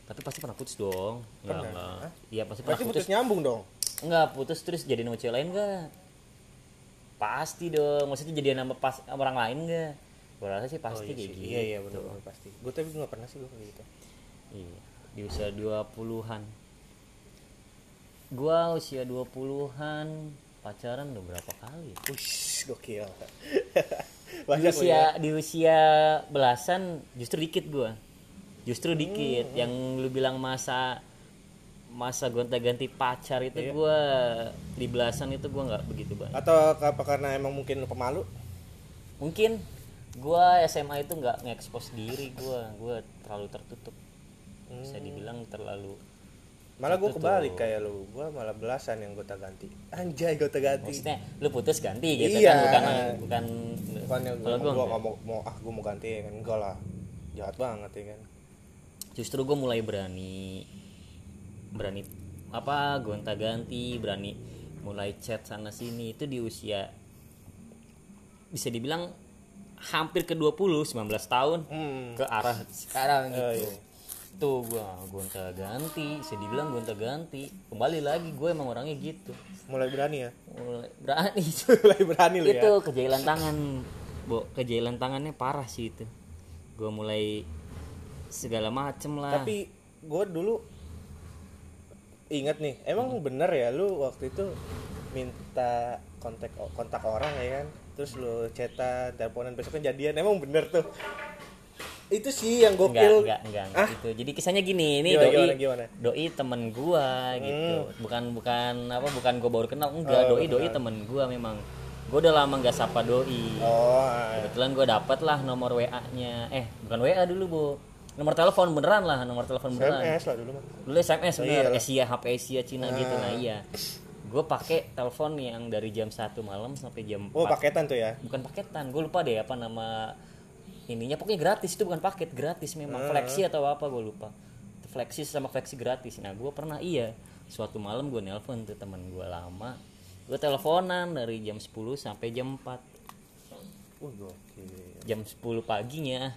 Speaker 1: Tapi pasti pernah putus dong.
Speaker 2: Pernah?
Speaker 1: enggak iya pasti pernah putus
Speaker 2: putus. nyambung dong.
Speaker 1: Enggak putus terus jadi nama cewek lain enggak pasti dong. Maksudnya jadi nama pas sama orang lain enggak gue rasa sih pasti
Speaker 2: iya
Speaker 1: kayak
Speaker 2: sih.
Speaker 1: gitu
Speaker 2: iya iya benar benar pasti gue tapi gue nggak pernah sih gue kayak gitu
Speaker 1: Iya, di usia 20-an. Gua usia 20-an pacaran udah berapa kali? ya?
Speaker 2: Ush, gokil *laughs*
Speaker 1: Di usia
Speaker 2: ya.
Speaker 1: di usia belasan justru dikit gua. Justru
Speaker 2: Hmm,
Speaker 1: dikit. Yang lu bilang masa masa gonta-ganti pacar itu
Speaker 2: Iya.
Speaker 1: gua di belasan itu gua nggak begitu banyak.
Speaker 2: atau apa karena emang mungkin lu pemalu
Speaker 1: Mungkin gua SMA itu nggak ngekspos diri gua. Gua terlalu tertutup. Bisa dibilang terlalu
Speaker 2: malah gue kebalik
Speaker 1: tuh.
Speaker 2: kayak lu gue malah belasan yang gue ganti anjay gue ganti
Speaker 1: maksudnya lu putus ganti gitu
Speaker 2: Iya.
Speaker 1: kan bukan bukan
Speaker 2: bukan yang gue
Speaker 1: gua
Speaker 2: gak mau, mau ah gue mau ganti kan enggak lah jahat banget ya kan
Speaker 1: justru gue mulai berani berani apa gonta ganti berani mulai chat sana sini itu di usia bisa dibilang hampir ke 20 19 tahun.
Speaker 2: Hmm.
Speaker 1: ke arah sekarang
Speaker 2: Oh,
Speaker 1: gitu.
Speaker 2: iya.
Speaker 1: tuh gue gonta ganti. Bisa dibilang gonta ganti. Kembali lagi gue emang orangnya gitu.
Speaker 2: Mulai berani ya?
Speaker 1: Mulai berani. *laughs*
Speaker 2: Mulai berani lu
Speaker 1: itu
Speaker 2: ya
Speaker 1: kejailan tangan bo. Kejailan tangannya parah sih itu. Gue mulai segala macem lah.
Speaker 2: Tapi gue dulu ingat nih emang bener ya lu waktu itu minta kontak kontak orang ya kan terus lu chatan teleponan besoknya jadian. Emang bener tuh? Itu sih yang gokil.
Speaker 1: Enggak enggak, enggak
Speaker 2: Ah?
Speaker 1: gitu. Jadi kisahnya gini ini
Speaker 2: Gimana,
Speaker 1: doi
Speaker 2: gimana, gimana?
Speaker 1: doi temen gua gitu.
Speaker 2: Hmm.
Speaker 1: bukan bukan apa bukan gua baru kenal enggak.
Speaker 2: Oh,
Speaker 1: doi doi
Speaker 2: bukan.
Speaker 1: temen gua memang. Gua udah lama nggak sapa doi.
Speaker 2: Oh ah.
Speaker 1: kebetulan gua dapet lah nomor wa nya eh bukan wa dulu bu. Nomor telepon beneran lah nomor telepon beneran.
Speaker 2: SMS lah dulu mah
Speaker 1: dulu SMS bener.
Speaker 2: Iya.
Speaker 1: Asia HP Asia Cina gitu. Nah iya gue pakai telepon yang dari jam 1 malam sampai jam 4
Speaker 2: oh paketan tuh ya?
Speaker 1: Bukan paketan gue lupa deh apa nama ininya. Pokoknya gratis itu bukan paket gratis memang.
Speaker 2: Ah.
Speaker 1: fleksi atau apa gue lupa. Fleksi sama fleksi gratis. Nah gue pernah iya suatu malam gue nelpon tuh teman gue lama. Gue teleponan dari jam 10 sampai jam 4
Speaker 2: Wah gokil.
Speaker 1: Jam 10 paginya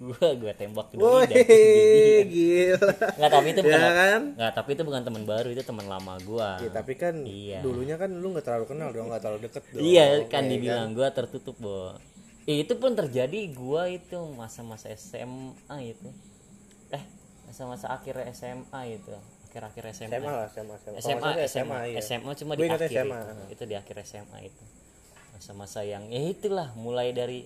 Speaker 1: gue gue tembak ke jadian.
Speaker 2: gila.
Speaker 1: nggak tapi itu bukan
Speaker 2: Ya kan?
Speaker 1: nggak tapi itu bukan teman baru itu teman lama gue
Speaker 2: Ya, tapi kan
Speaker 1: Iya.
Speaker 2: dulunya kan lu nggak terlalu kenal dong, nggak terlalu deket dong.
Speaker 1: iya kan
Speaker 2: Ya
Speaker 1: dibilang gue tertutup bo Eh, itu pun terjadi gue itu masa-masa SMA itu eh masa-masa akhir SMA itu akhir-akhir SMA
Speaker 2: SMA lah, SMA, SMA.
Speaker 1: SMA,
Speaker 2: salah
Speaker 1: SMA,
Speaker 2: iya.
Speaker 1: SMA cuma
Speaker 2: Gua
Speaker 1: di akhir
Speaker 2: SMA.
Speaker 1: Itu. itu di akhir SMA itu masa-masa yang ya itulah mulai dari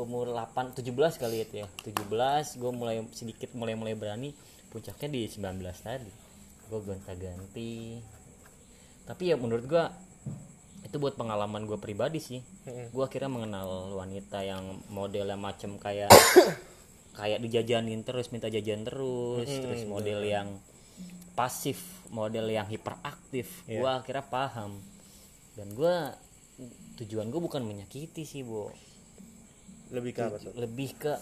Speaker 1: umur 8 17 kali itu ya 17 gue mulai sedikit mulai mulai berani. Puncaknya di 19 tadi. Gue gonta-ganti. Tapi ya menurut gue itu buat pengalaman gue pribadi sih. Gue akhirnya mengenal wanita yang modelnya macem kayak *coughs* kayak dijajanin terus minta jajan terus. Terus model yang pasif model yang hiperaktif. Gue akhirnya paham. Dan gue tujuan gue bukan menyakiti sih bu
Speaker 2: Lebih ke apa
Speaker 1: lebih ke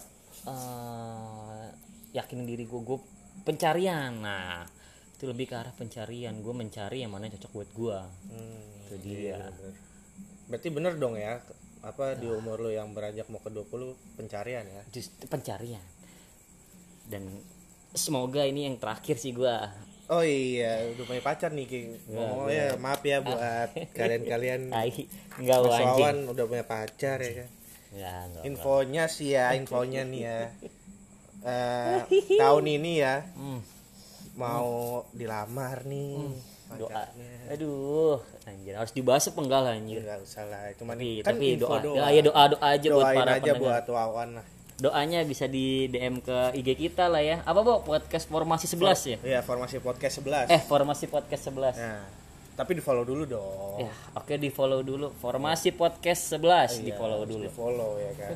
Speaker 1: eh yakin diri gue gue pencarian. Nah itu lebih ke arah pencarian. Gue mencari yang mana yang cocok buat gue
Speaker 2: Hmm,
Speaker 1: itu dia.
Speaker 2: bener. Berarti bener dong ya, apa di umur lu yang beranjak mau ke 20 pencarian ya?
Speaker 1: justru pencarian. Dan semoga ini yang terakhir sih gue
Speaker 2: Oh iya, udah punya pacar nih King. Oh ya, maaf ya *laughs* buat kalian-kalian.
Speaker 1: Ai, enggak
Speaker 2: Mas
Speaker 1: anjing.
Speaker 2: Wawan udah punya pacar ya kan.
Speaker 1: Ya, enggak,
Speaker 2: Infonya sih ya, infonya nih ya. *laughs* Eh, tahun ini ya.
Speaker 1: Hmm,
Speaker 2: mau dilamar nih.
Speaker 1: doa.
Speaker 2: pacarnya.
Speaker 1: aduh anjir. Harus dibahas apa enggak lah
Speaker 2: Ya,
Speaker 1: anjir.
Speaker 2: Nggak usah lah, cuman
Speaker 1: tapi,
Speaker 2: kan
Speaker 1: tapi
Speaker 2: info
Speaker 1: doa,
Speaker 2: doa.
Speaker 1: Ya, ya doa doa aja buat
Speaker 2: Doain
Speaker 1: para
Speaker 2: aja
Speaker 1: pendengar.
Speaker 2: buat Wawan lah.
Speaker 1: doanya bisa di DM ke IG kita lah ya. Apa bu podcast formasi 11 ya?
Speaker 2: Iya, formasi podcast 11.
Speaker 1: eh formasi podcast 11
Speaker 2: Nah, tapi di follow dulu dong.
Speaker 1: ya oke di follow dulu formasi podcast 11 di
Speaker 2: Iya,
Speaker 1: follow
Speaker 2: harus
Speaker 1: dulu
Speaker 2: Di follow ya kan.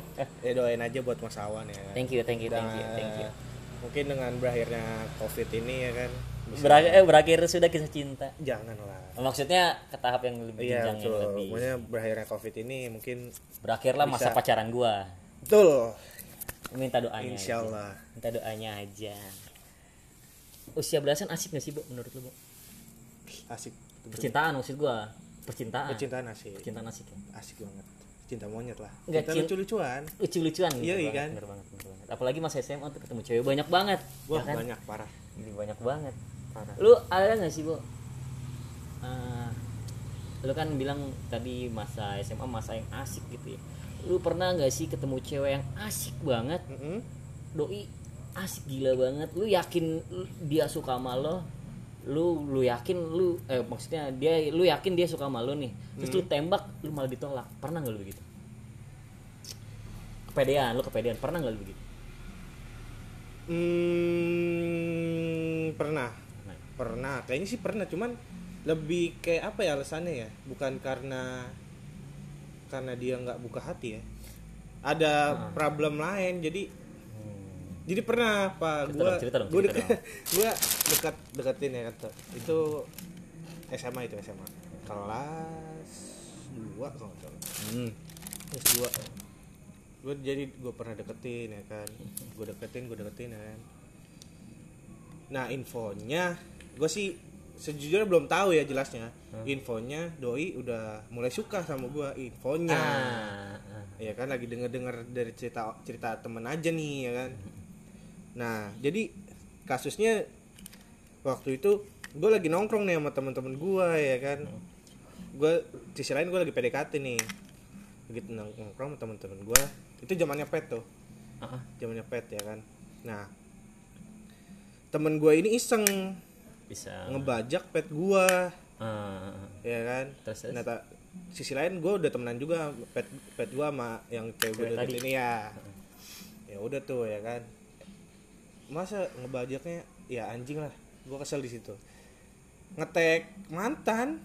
Speaker 2: *laughs* ya doain aja buat Mas Awan ya.
Speaker 1: thank you thank you thank you thank you
Speaker 2: Mungkin dengan berakhirnya Covid ini ya kan. bisa-
Speaker 1: berakhir eh, berakhir sudah kisah cinta
Speaker 2: Janganlah.
Speaker 1: maksudnya ke tahap yang lebih
Speaker 2: Iya,
Speaker 1: jenjang yang
Speaker 2: betul.
Speaker 1: lebih
Speaker 2: Pokoknya berakhirnya Covid ini mungkin
Speaker 1: berakhirlah masa
Speaker 2: Bisa.
Speaker 1: pacaran gua
Speaker 2: betul.
Speaker 1: minta doanya
Speaker 2: Insya
Speaker 1: aja.
Speaker 2: Allah.
Speaker 1: minta doanya aja usia belasan asik gak sih bu menurut lu bu
Speaker 2: Asik.
Speaker 1: percintaan maksud gua percintaan
Speaker 2: Percintaan asik.
Speaker 1: percintaan asik ya
Speaker 2: Asik banget. Cinta monyet lah.
Speaker 1: Nggak,
Speaker 2: Cinta
Speaker 1: cin-
Speaker 2: lucu-lucuan.
Speaker 1: lucu-lucuan gitu
Speaker 2: Iya,
Speaker 1: banget,
Speaker 2: kan?
Speaker 1: bener banget, bener banget. apalagi masa SMA tuh ketemu cewek banyak banget
Speaker 2: wah
Speaker 1: ya kan?
Speaker 2: banyak parah
Speaker 1: Ini banyak banget
Speaker 2: parah
Speaker 1: lu ada nggak sih bu Eh, lu kan bilang tadi masa SMA masa yang asik gitu ya lu pernah nggak sih ketemu cewek yang asik banget
Speaker 2: Mm-mm.
Speaker 1: doi asik gila banget lu yakin dia suka sama lo lu lu yakin lu eh maksudnya dia lu yakin dia suka sama lo nih. Terus lu tembak lu malah ditolak. Pernah nggak lu begitu? Kepedean lu kepedean. Pernah nggak lu begitu?
Speaker 2: Hmm, pernah.
Speaker 1: Nah,
Speaker 2: pernah. Kayaknya sih pernah cuman lebih kayak apa ya alasannya ya? Bukan karena karena dia nggak buka hati ya. Ada
Speaker 1: Ah.
Speaker 2: problem lain jadi
Speaker 1: hmm.
Speaker 2: Jadi pernah pak. Gua
Speaker 1: dong, cerita dong,
Speaker 2: gua deket, *laughs* gua dekat deketin ya kata itu SMA itu SMA kelas dua kalau nggak salah.
Speaker 1: Hmm.
Speaker 2: kelas dua. Gue jadi gue pernah deketin ya kan. Gue deketin gue deketin ya kan. Nah infonya gue sih sejujurnya belum tahu ya jelasnya. Infonya doi udah mulai suka sama gue infonya.
Speaker 1: Ah, ah.
Speaker 2: ya kan lagi denger dengar dari cerita cerita temen aja nih ya kan nah jadi kasusnya waktu itu gue lagi nongkrong nih sama teman-teman gue ya kan? Gue sisi lain gue lagi PDKT nih. Begitu nongkrong sama teman-teman gue itu zamannya pet tuh. Zamannya pet ya kan? Nah temen gue ini iseng
Speaker 1: bisa.
Speaker 2: ngebajak pet gue
Speaker 1: ah.
Speaker 2: ya kan?
Speaker 1: Terus, terus?
Speaker 2: nah ta- sisi lain gue udah temenan juga pet pet gue sama yang cewek gue ini ya ya udah tuh ya kan masa ngebajaknya? Ya anjing lah. Gue kesel di situ. Ngetek mantan.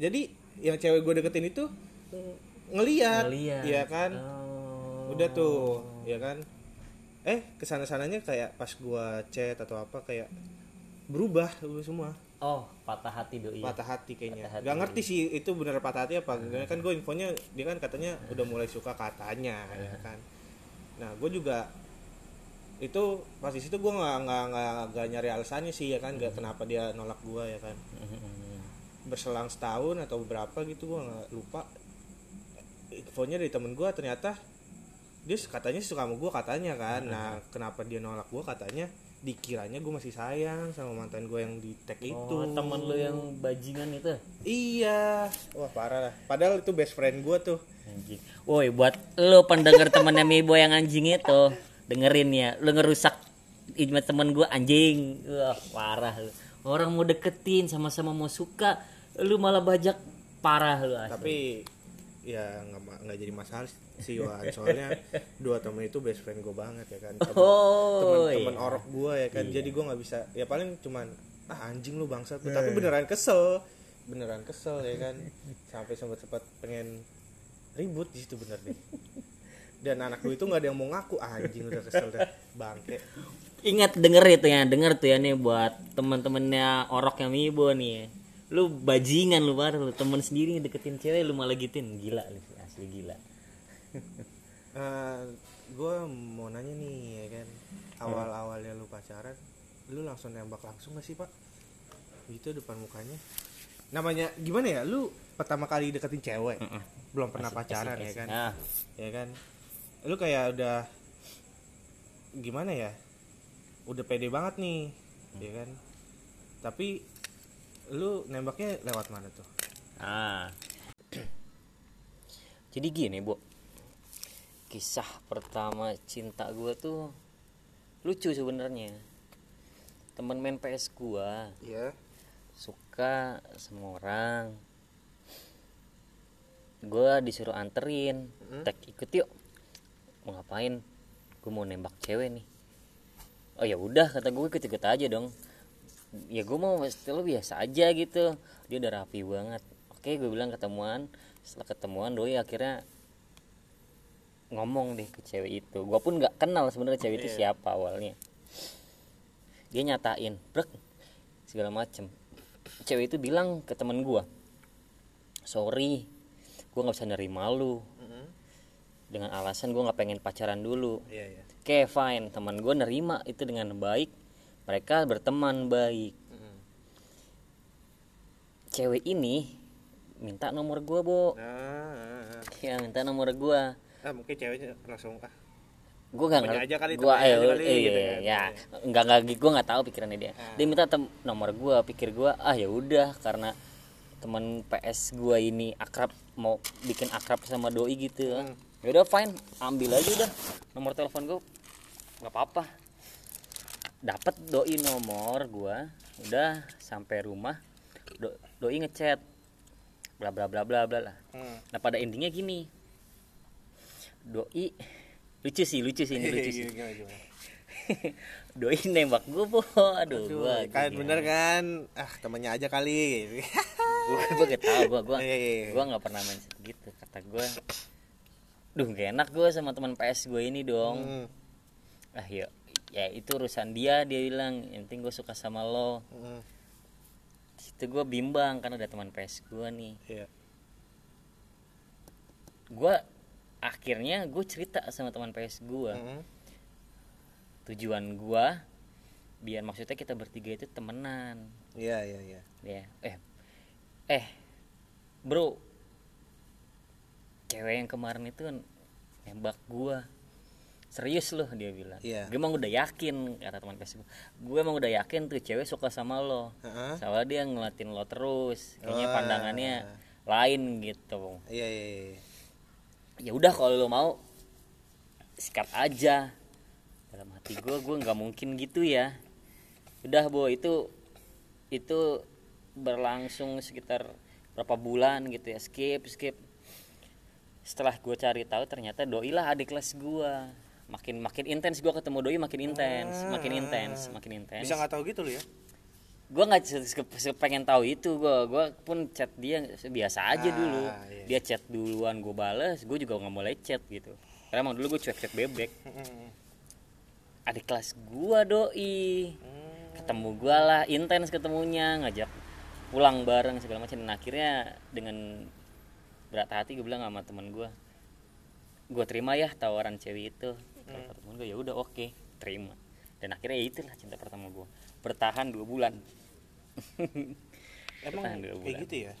Speaker 2: Jadi yang cewek gue deketin itu ngeliat,
Speaker 1: Ngeliat.
Speaker 2: ya kan?
Speaker 1: Oh.
Speaker 2: udah tuh ya kan? Eh ke sana sananya kayak pas gue chat atau apa kayak berubah semua.
Speaker 1: Oh patah hati doi.
Speaker 2: Patah hati kayaknya.
Speaker 1: Patah hati.
Speaker 2: nggak ngerti sih itu bener patah hati apa enggak. Kan gue infonya dia kan katanya udah mulai suka katanya ya kan? Nah gue juga itu pas di situ gue nggak nggak nggak nyari alasannya sih ya kan nggak kenapa dia nolak gue ya kan. Berselang setahun atau berapa gitu gue nggak lupa. Infonya dari temen gue ternyata dia katanya suka sama gue katanya kan. Nah kenapa dia nolak gue katanya dikiranya gue masih sayang sama mantan gue yang di tag itu.
Speaker 1: oh temen lu yang bajingan itu?
Speaker 2: Iya, wah parah lah. Padahal itu best friend gue tuh.
Speaker 1: anjing. Woi buat lu pendengar temennya Mibo yang anjing itu dengerin ya lu ngerusak ijma temen gua anjing wah parah lu orang mau deketin sama-sama mau suka lu malah bajak parah lu asli.
Speaker 2: Tapi ya nggak nggak jadi masalah sih Wan. Soalnya dua temen itu best friend gue banget ya kan. Temen,
Speaker 1: oh
Speaker 2: temen
Speaker 1: iya.
Speaker 2: orok gue ya kan. Jadi gue nggak bisa. Ya paling cuman ah anjing lu bangsat. lu." Tapi beneran kesel, beneran kesel ya kan. Sampai sempat sempat pengen ribut di situ bener deh. Dan anak gue itu nggak ada yang mau ngaku "Ah, anjing udah kesel deh bangke.
Speaker 1: Ingat denger itu ya, denger tuh ya nih buat temen-temennya orok yang Mibo nih. Lu bajingan lu baru lu temen sendiri deketin cewek lu malah gituin. Gila lu asli gila. *laughs*
Speaker 2: gue mau nanya nih ya kan. Awal awalnya lu pacaran lu langsung nembak langsung gak sih pak? Gitu depan mukanya. Namanya gimana ya? Lu pertama kali deketin cewek? Belum pernah pacaran ya kan?
Speaker 1: Ah,
Speaker 2: ya kan lu kayak udah gimana ya udah pede banget nih ya kan tapi lu nembaknya lewat mana tuh
Speaker 1: ah. Jadi gini, Bu. Kisah pertama cinta gue tuh lucu sebenarnya. Temen main PS gua
Speaker 2: iya
Speaker 1: suka sama orang. Gua disuruh anterin, tek ikut yuk. Mau ngapain? Gue mau nembak cewek nih. Oh ya udah kata gue ikut ikut aja dong. Ya gue mau setelah biasa aja gitu. Dia udah rapi banget. Oke gue bilang ketemuan. Setelah ketemuan doi akhirnya ngomong deh ke cewek itu. Gue pun nggak kenal sebenarnya cewek itu siapa awalnya. Dia nyatain, brek segala macem. Cewek itu bilang ke temen gue, sorry, gue nggak bisa nerima lu dengan alasan gue nggak pengen pacaran dulu.
Speaker 2: iya iya
Speaker 1: Oke fine, teman gue nerima itu dengan baik. Mereka berteman baik. Cewek ini minta nomor gue, Bo.
Speaker 2: nah,
Speaker 1: Ya, minta nomor gue.
Speaker 2: ah mungkin ceweknya langsung ah
Speaker 1: gue
Speaker 2: Temennya
Speaker 1: ngerti
Speaker 2: aja kali,
Speaker 1: gue eh,
Speaker 2: kali,
Speaker 1: eh,
Speaker 2: gitu
Speaker 1: iya,
Speaker 2: kan.
Speaker 1: ya nggak nggak gue nggak tahu pikirannya dia
Speaker 2: Ah.
Speaker 1: dia minta tem- nomor gue pikir gue ah ya udah karena teman PS gue ini akrab mau bikin akrab sama doi gitu
Speaker 2: Hmm.
Speaker 1: Ya udah fine. Ambil aja udah. Nomor telepon gue nggak apa-apa. Dapat doi nomor gue udah sampai rumah. Do- doi ngechat. Bla bla bla bla bla lah.
Speaker 2: Hmm.
Speaker 1: nah pada endingnya gini. Doi lucu sih lucu sih ini lucu *laughs* sih.
Speaker 2: Gimana, gimana? *laughs*
Speaker 1: doi nembak gue po aduh,
Speaker 2: Aduh,
Speaker 1: gua
Speaker 2: kan
Speaker 1: gini.
Speaker 2: bener kan? Ah temannya aja kali.
Speaker 1: Gue gue gak tau gue gue gue nggak pernah main gitu kata gue duh gak enak gue sama teman PS gue ini dong.
Speaker 2: Hmm,
Speaker 1: ah ya ya itu urusan dia dia bilang. Yang penting gue suka sama lo.
Speaker 2: Hmm,
Speaker 1: itu gue bimbang karena ada teman PS gue nih.
Speaker 2: Iya.
Speaker 1: Gue akhirnya gue cerita sama teman PS gue
Speaker 2: Hmm,
Speaker 1: tujuan gue biar maksudnya kita bertiga itu temenan.
Speaker 2: Iya iya iya.
Speaker 1: Ya eh eh bro cewek yang kemarin itu nembak gua. Serius loh dia bilang.
Speaker 2: Iya.
Speaker 1: gue emang udah yakin kata teman PS gue gue emang udah yakin tuh cewek suka sama lo.
Speaker 2: Heeh.
Speaker 1: soalnya dia ngeliatin lo terus. Kayaknya
Speaker 2: Wah.
Speaker 1: pandangannya lain gitu
Speaker 2: iya iya iya.
Speaker 1: ya udah kalau lo mau sikat aja. Dalam hati gue gue nggak mungkin gitu ya. Udah bo itu itu berlangsung sekitar berapa bulan gitu ya. Skip skip setelah gue cari tahu ternyata doi lah adik kelas gue makin makin intens gue ketemu doi makin intens makin intens makin intens.
Speaker 2: Bisa nggak tahu gitu lo ya?
Speaker 1: Gue nggak pengen tahu itu gue gue pun chat dia biasa aja
Speaker 2: Ah,
Speaker 1: dulu.
Speaker 2: iya.
Speaker 1: dia chat duluan gue bales gue juga nggak mulai chat gitu. Karena emang dulu gue cuek cuek bebek.
Speaker 2: Hmm,
Speaker 1: adik kelas gue doi.
Speaker 2: Hmm.
Speaker 1: ketemu gue lah intens ketemunya ngajak pulang bareng segala macam. Dan akhirnya dengan berat hati gue bilang sama teman gue gue terima ya tawaran cewek itu. Kata temen gue ya udah oke terima. Dan akhirnya ya itulah cinta pertama gue bertahan dua bulan.
Speaker 2: Emang
Speaker 1: Bertahan dua
Speaker 2: kayak
Speaker 1: bulan.
Speaker 2: gitu ya?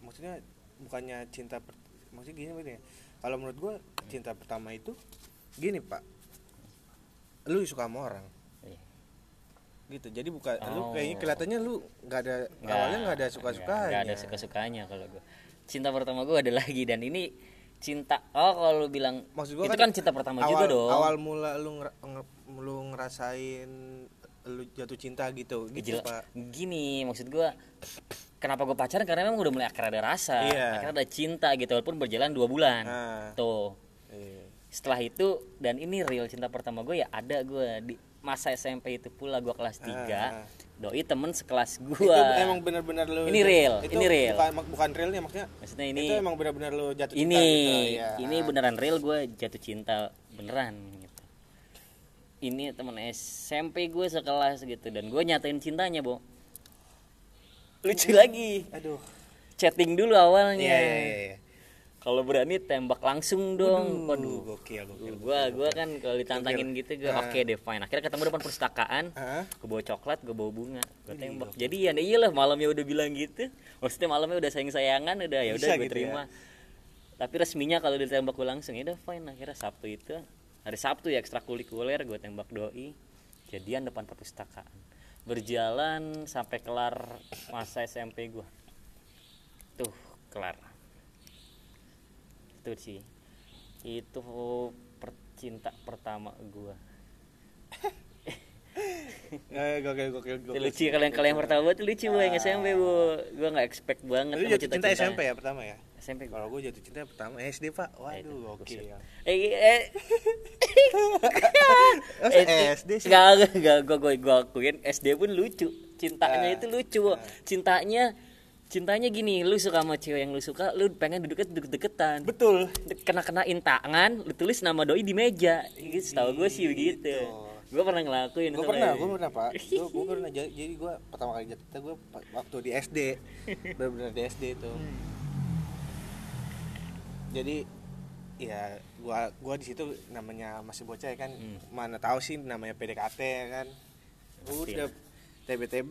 Speaker 2: Maksudnya bukannya cinta per- maksudnya gini gini ya kalau menurut gua cinta pertama itu gini pak. Lu suka sama orang.
Speaker 1: Iya.
Speaker 2: gitu jadi bukan lu
Speaker 1: Oh.
Speaker 2: kayaknya kelihatannya lu nggak ada awalnya nggak ada suka sukanya
Speaker 1: nggak ada suka sukanya kalau gue cinta pertama gue ada lagi. Dan ini cinta oh kalau lu bilang
Speaker 2: Maksud gua
Speaker 1: itu
Speaker 2: kan
Speaker 1: kan, cinta pertama
Speaker 2: awal,
Speaker 1: juga dong.
Speaker 2: awal mula lu ngera- nge- lu ngerasain lu jatuh cinta gitu gitu pak.
Speaker 1: Gini maksud gue kenapa gue pacaran? Karena memang udah mulai akhirnya ada rasa
Speaker 2: Iya.
Speaker 1: akhirnya ada cinta gitu walaupun berjalan dua bulan.
Speaker 2: Nah
Speaker 1: tuh.
Speaker 2: Iya.
Speaker 1: setelah itu dan ini real cinta pertama gue ya ada gue di masa SMP itu pula gue kelas 3
Speaker 2: Ah.
Speaker 1: Doi temen sekelas gue
Speaker 2: itu emang benar-benar lu
Speaker 1: Ini real,
Speaker 2: itu
Speaker 1: ini real.
Speaker 2: bukan, bukan realnya maksudnya?
Speaker 1: Maksudnya ini
Speaker 2: itu emang benar-benar lu jatuh cinta
Speaker 1: ini
Speaker 2: gitu, ya.
Speaker 1: ini beneran real gue jatuh cinta beneran gitu. Ini temen SMP gue sekelas gitu dan gue nyatain cintanya bo. Lucu. Lagi.
Speaker 2: Aduh.
Speaker 1: Chatting dulu awalnya.
Speaker 2: Iya iya iya, iya.
Speaker 1: Kalau berani tembak langsung dong. Waduh
Speaker 2: gokil gokil
Speaker 1: gue gua kan kalau ditantangin gitu gue
Speaker 2: Ah.
Speaker 1: oke deh fine. Akhirnya ketemu depan perpustakaan.
Speaker 2: Hah?
Speaker 1: gue bawa coklat gue bawa bunga. Gue tembak jadi ya iyalah malamnya udah bilang gitu. Maksudnya malamnya udah sayang sayangan udah ya udah gue
Speaker 2: gitu
Speaker 1: terima. tapi resminya kalau ditembak gue langsung ya udah fine. Akhirnya sabtu itu hari sabtu ya ekstrakurikuler gue tembak doi. Jadian depan perpustakaan. Berjalan sampai kelar masa SMP gue tuh kelar itu sih. Itu percinta pertama gue *laughs*
Speaker 2: Eh, gokil gokil gokil.
Speaker 1: Lucu kalau yang kalau yang pertama tuh lucu bu yang SMP bu. Gue nggak expect banget
Speaker 2: lu jatuh cinta. SMP ya pertama ya?
Speaker 1: SMP gue
Speaker 2: kalau gue jatuh cinta pertama SD pak.
Speaker 1: Eh,
Speaker 2: waduh gokil.
Speaker 1: buset. eh eh. *laughs* Eh,
Speaker 2: SD sih?
Speaker 1: nggak nggak nggak gue gue gue akuin SD pun lucu. Cintanya
Speaker 2: Ah.
Speaker 1: itu lucu Bu. cintanya cintanya gini lu suka sama cewek yang lu suka lu pengen duduknya deket-deketan.
Speaker 2: Betul.
Speaker 1: Kena kenain tangan lu tulis nama doi di meja. Gitu setahu gue sih begitu. Gue pernah ngelakuin
Speaker 2: gue pernah gue pernah pak. *laughs* Gue gue pernah. Jadi, jadi gue pertama kali jatuh cinta gue waktu di SD benar-benar di SD itu jadi ya gua gua di situ namanya masih bocah ya kan.
Speaker 1: Hmm.
Speaker 2: mana tahu sih namanya PDKT ya kan.
Speaker 1: Pasti
Speaker 2: udah TB-TB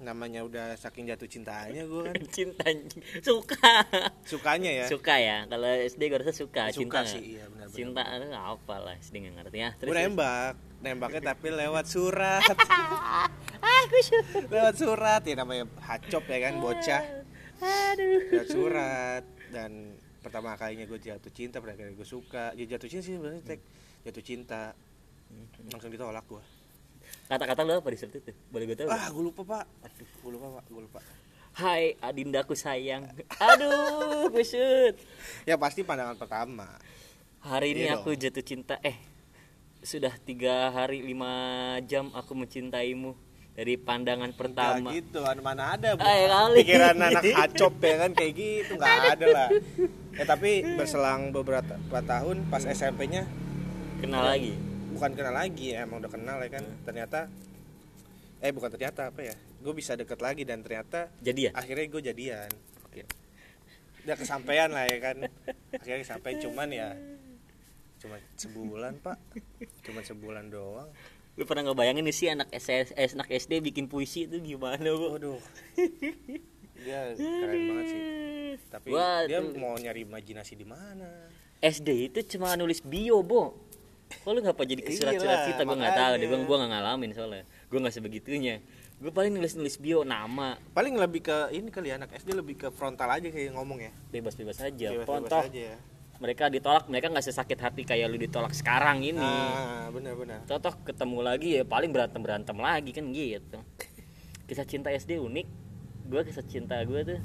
Speaker 2: namanya udah saking jatuh cintanya gue kan. *laughs*
Speaker 1: Cinta suka.
Speaker 2: Sukanya ya?
Speaker 1: Suka ya. Kalau SD gue rasa suka,
Speaker 2: Suka
Speaker 1: cinta
Speaker 2: sih, iya, benar-benar.
Speaker 1: cinta aduh, apa lah SD nggak ngerti ya.
Speaker 2: Gue nembak. Nembaknya tapi lewat surat. *laughs*
Speaker 1: Aku
Speaker 2: lewat surat. Ya namanya hacop ya kan bocah.
Speaker 1: Aduh.
Speaker 2: Lewat surat. Dan pertama kalinya gue jatuh cinta pertama kali gue suka. Ya jatuh cinta sih sebenarnya jatuh cinta. Langsung ditolak gue
Speaker 1: kata-kata lu apa di surat itu boleh gue tahu
Speaker 2: ah gue lupa pak. Aduh gue lupa pak. Gue lupa.
Speaker 1: Hai adindaku sayang. Aduh kusut
Speaker 2: ya pasti pandangan pertama.
Speaker 1: Hari ini
Speaker 2: Iya
Speaker 1: aku jatuh cinta. Eh sudah tiga hari lima jam aku mencintaimu. Dari pandangan pertama.
Speaker 2: Nggak gitu an- mana ada Bu?
Speaker 1: Ah, ya kali.
Speaker 2: pikiran anak *laughs* hacop ya kan? Kayak gitu nggak ada lah. Ya tapi berselang beberapa tahun pas SMP-nya
Speaker 1: kenal lagi
Speaker 2: bukan kenal lagi ya, emang udah kenal ya kan. Ternyata eh bukan ternyata apa ya gue bisa deket lagi dan ternyata
Speaker 1: jadi ya
Speaker 2: akhirnya gue jadian. Udah kesampaian lah ya kan. *laughs* Akhirnya sampai cuman ya cuma sebulan pak. Cuma sebulan doang.
Speaker 1: Lu pernah ngebayangin nih sih anak SS eh, anak SD bikin puisi itu gimana bu?
Speaker 2: Waduh. *laughs* Dia keren banget sih. Tapi
Speaker 1: Wah,
Speaker 2: dia mau nyari imajinasi di mana?
Speaker 1: SD itu cuma nulis bio bo kok lu ngapa jadi ke surat-surat
Speaker 2: Iyalah,
Speaker 1: kita gue nggak tahu deh gue gue nggak ngalamin soalnya. Gue nggak sebegitunya. Gue paling nulis nulis bio nama.
Speaker 2: Paling lebih ke ini kali ya anak SD lebih ke frontal aja kayak ngomong ya.
Speaker 1: Bebas-bebas aja
Speaker 2: Bebas-bebas
Speaker 1: contoh
Speaker 2: aja ya.
Speaker 1: Mereka ditolak mereka nggak sesakit hati kayak lu ditolak sekarang ini.
Speaker 2: Ah benar-benar.
Speaker 1: Totoh ketemu lagi ya paling berantem berantem lagi kan gitu. Kisah cinta SD unik. Gue kisah cinta gue tuh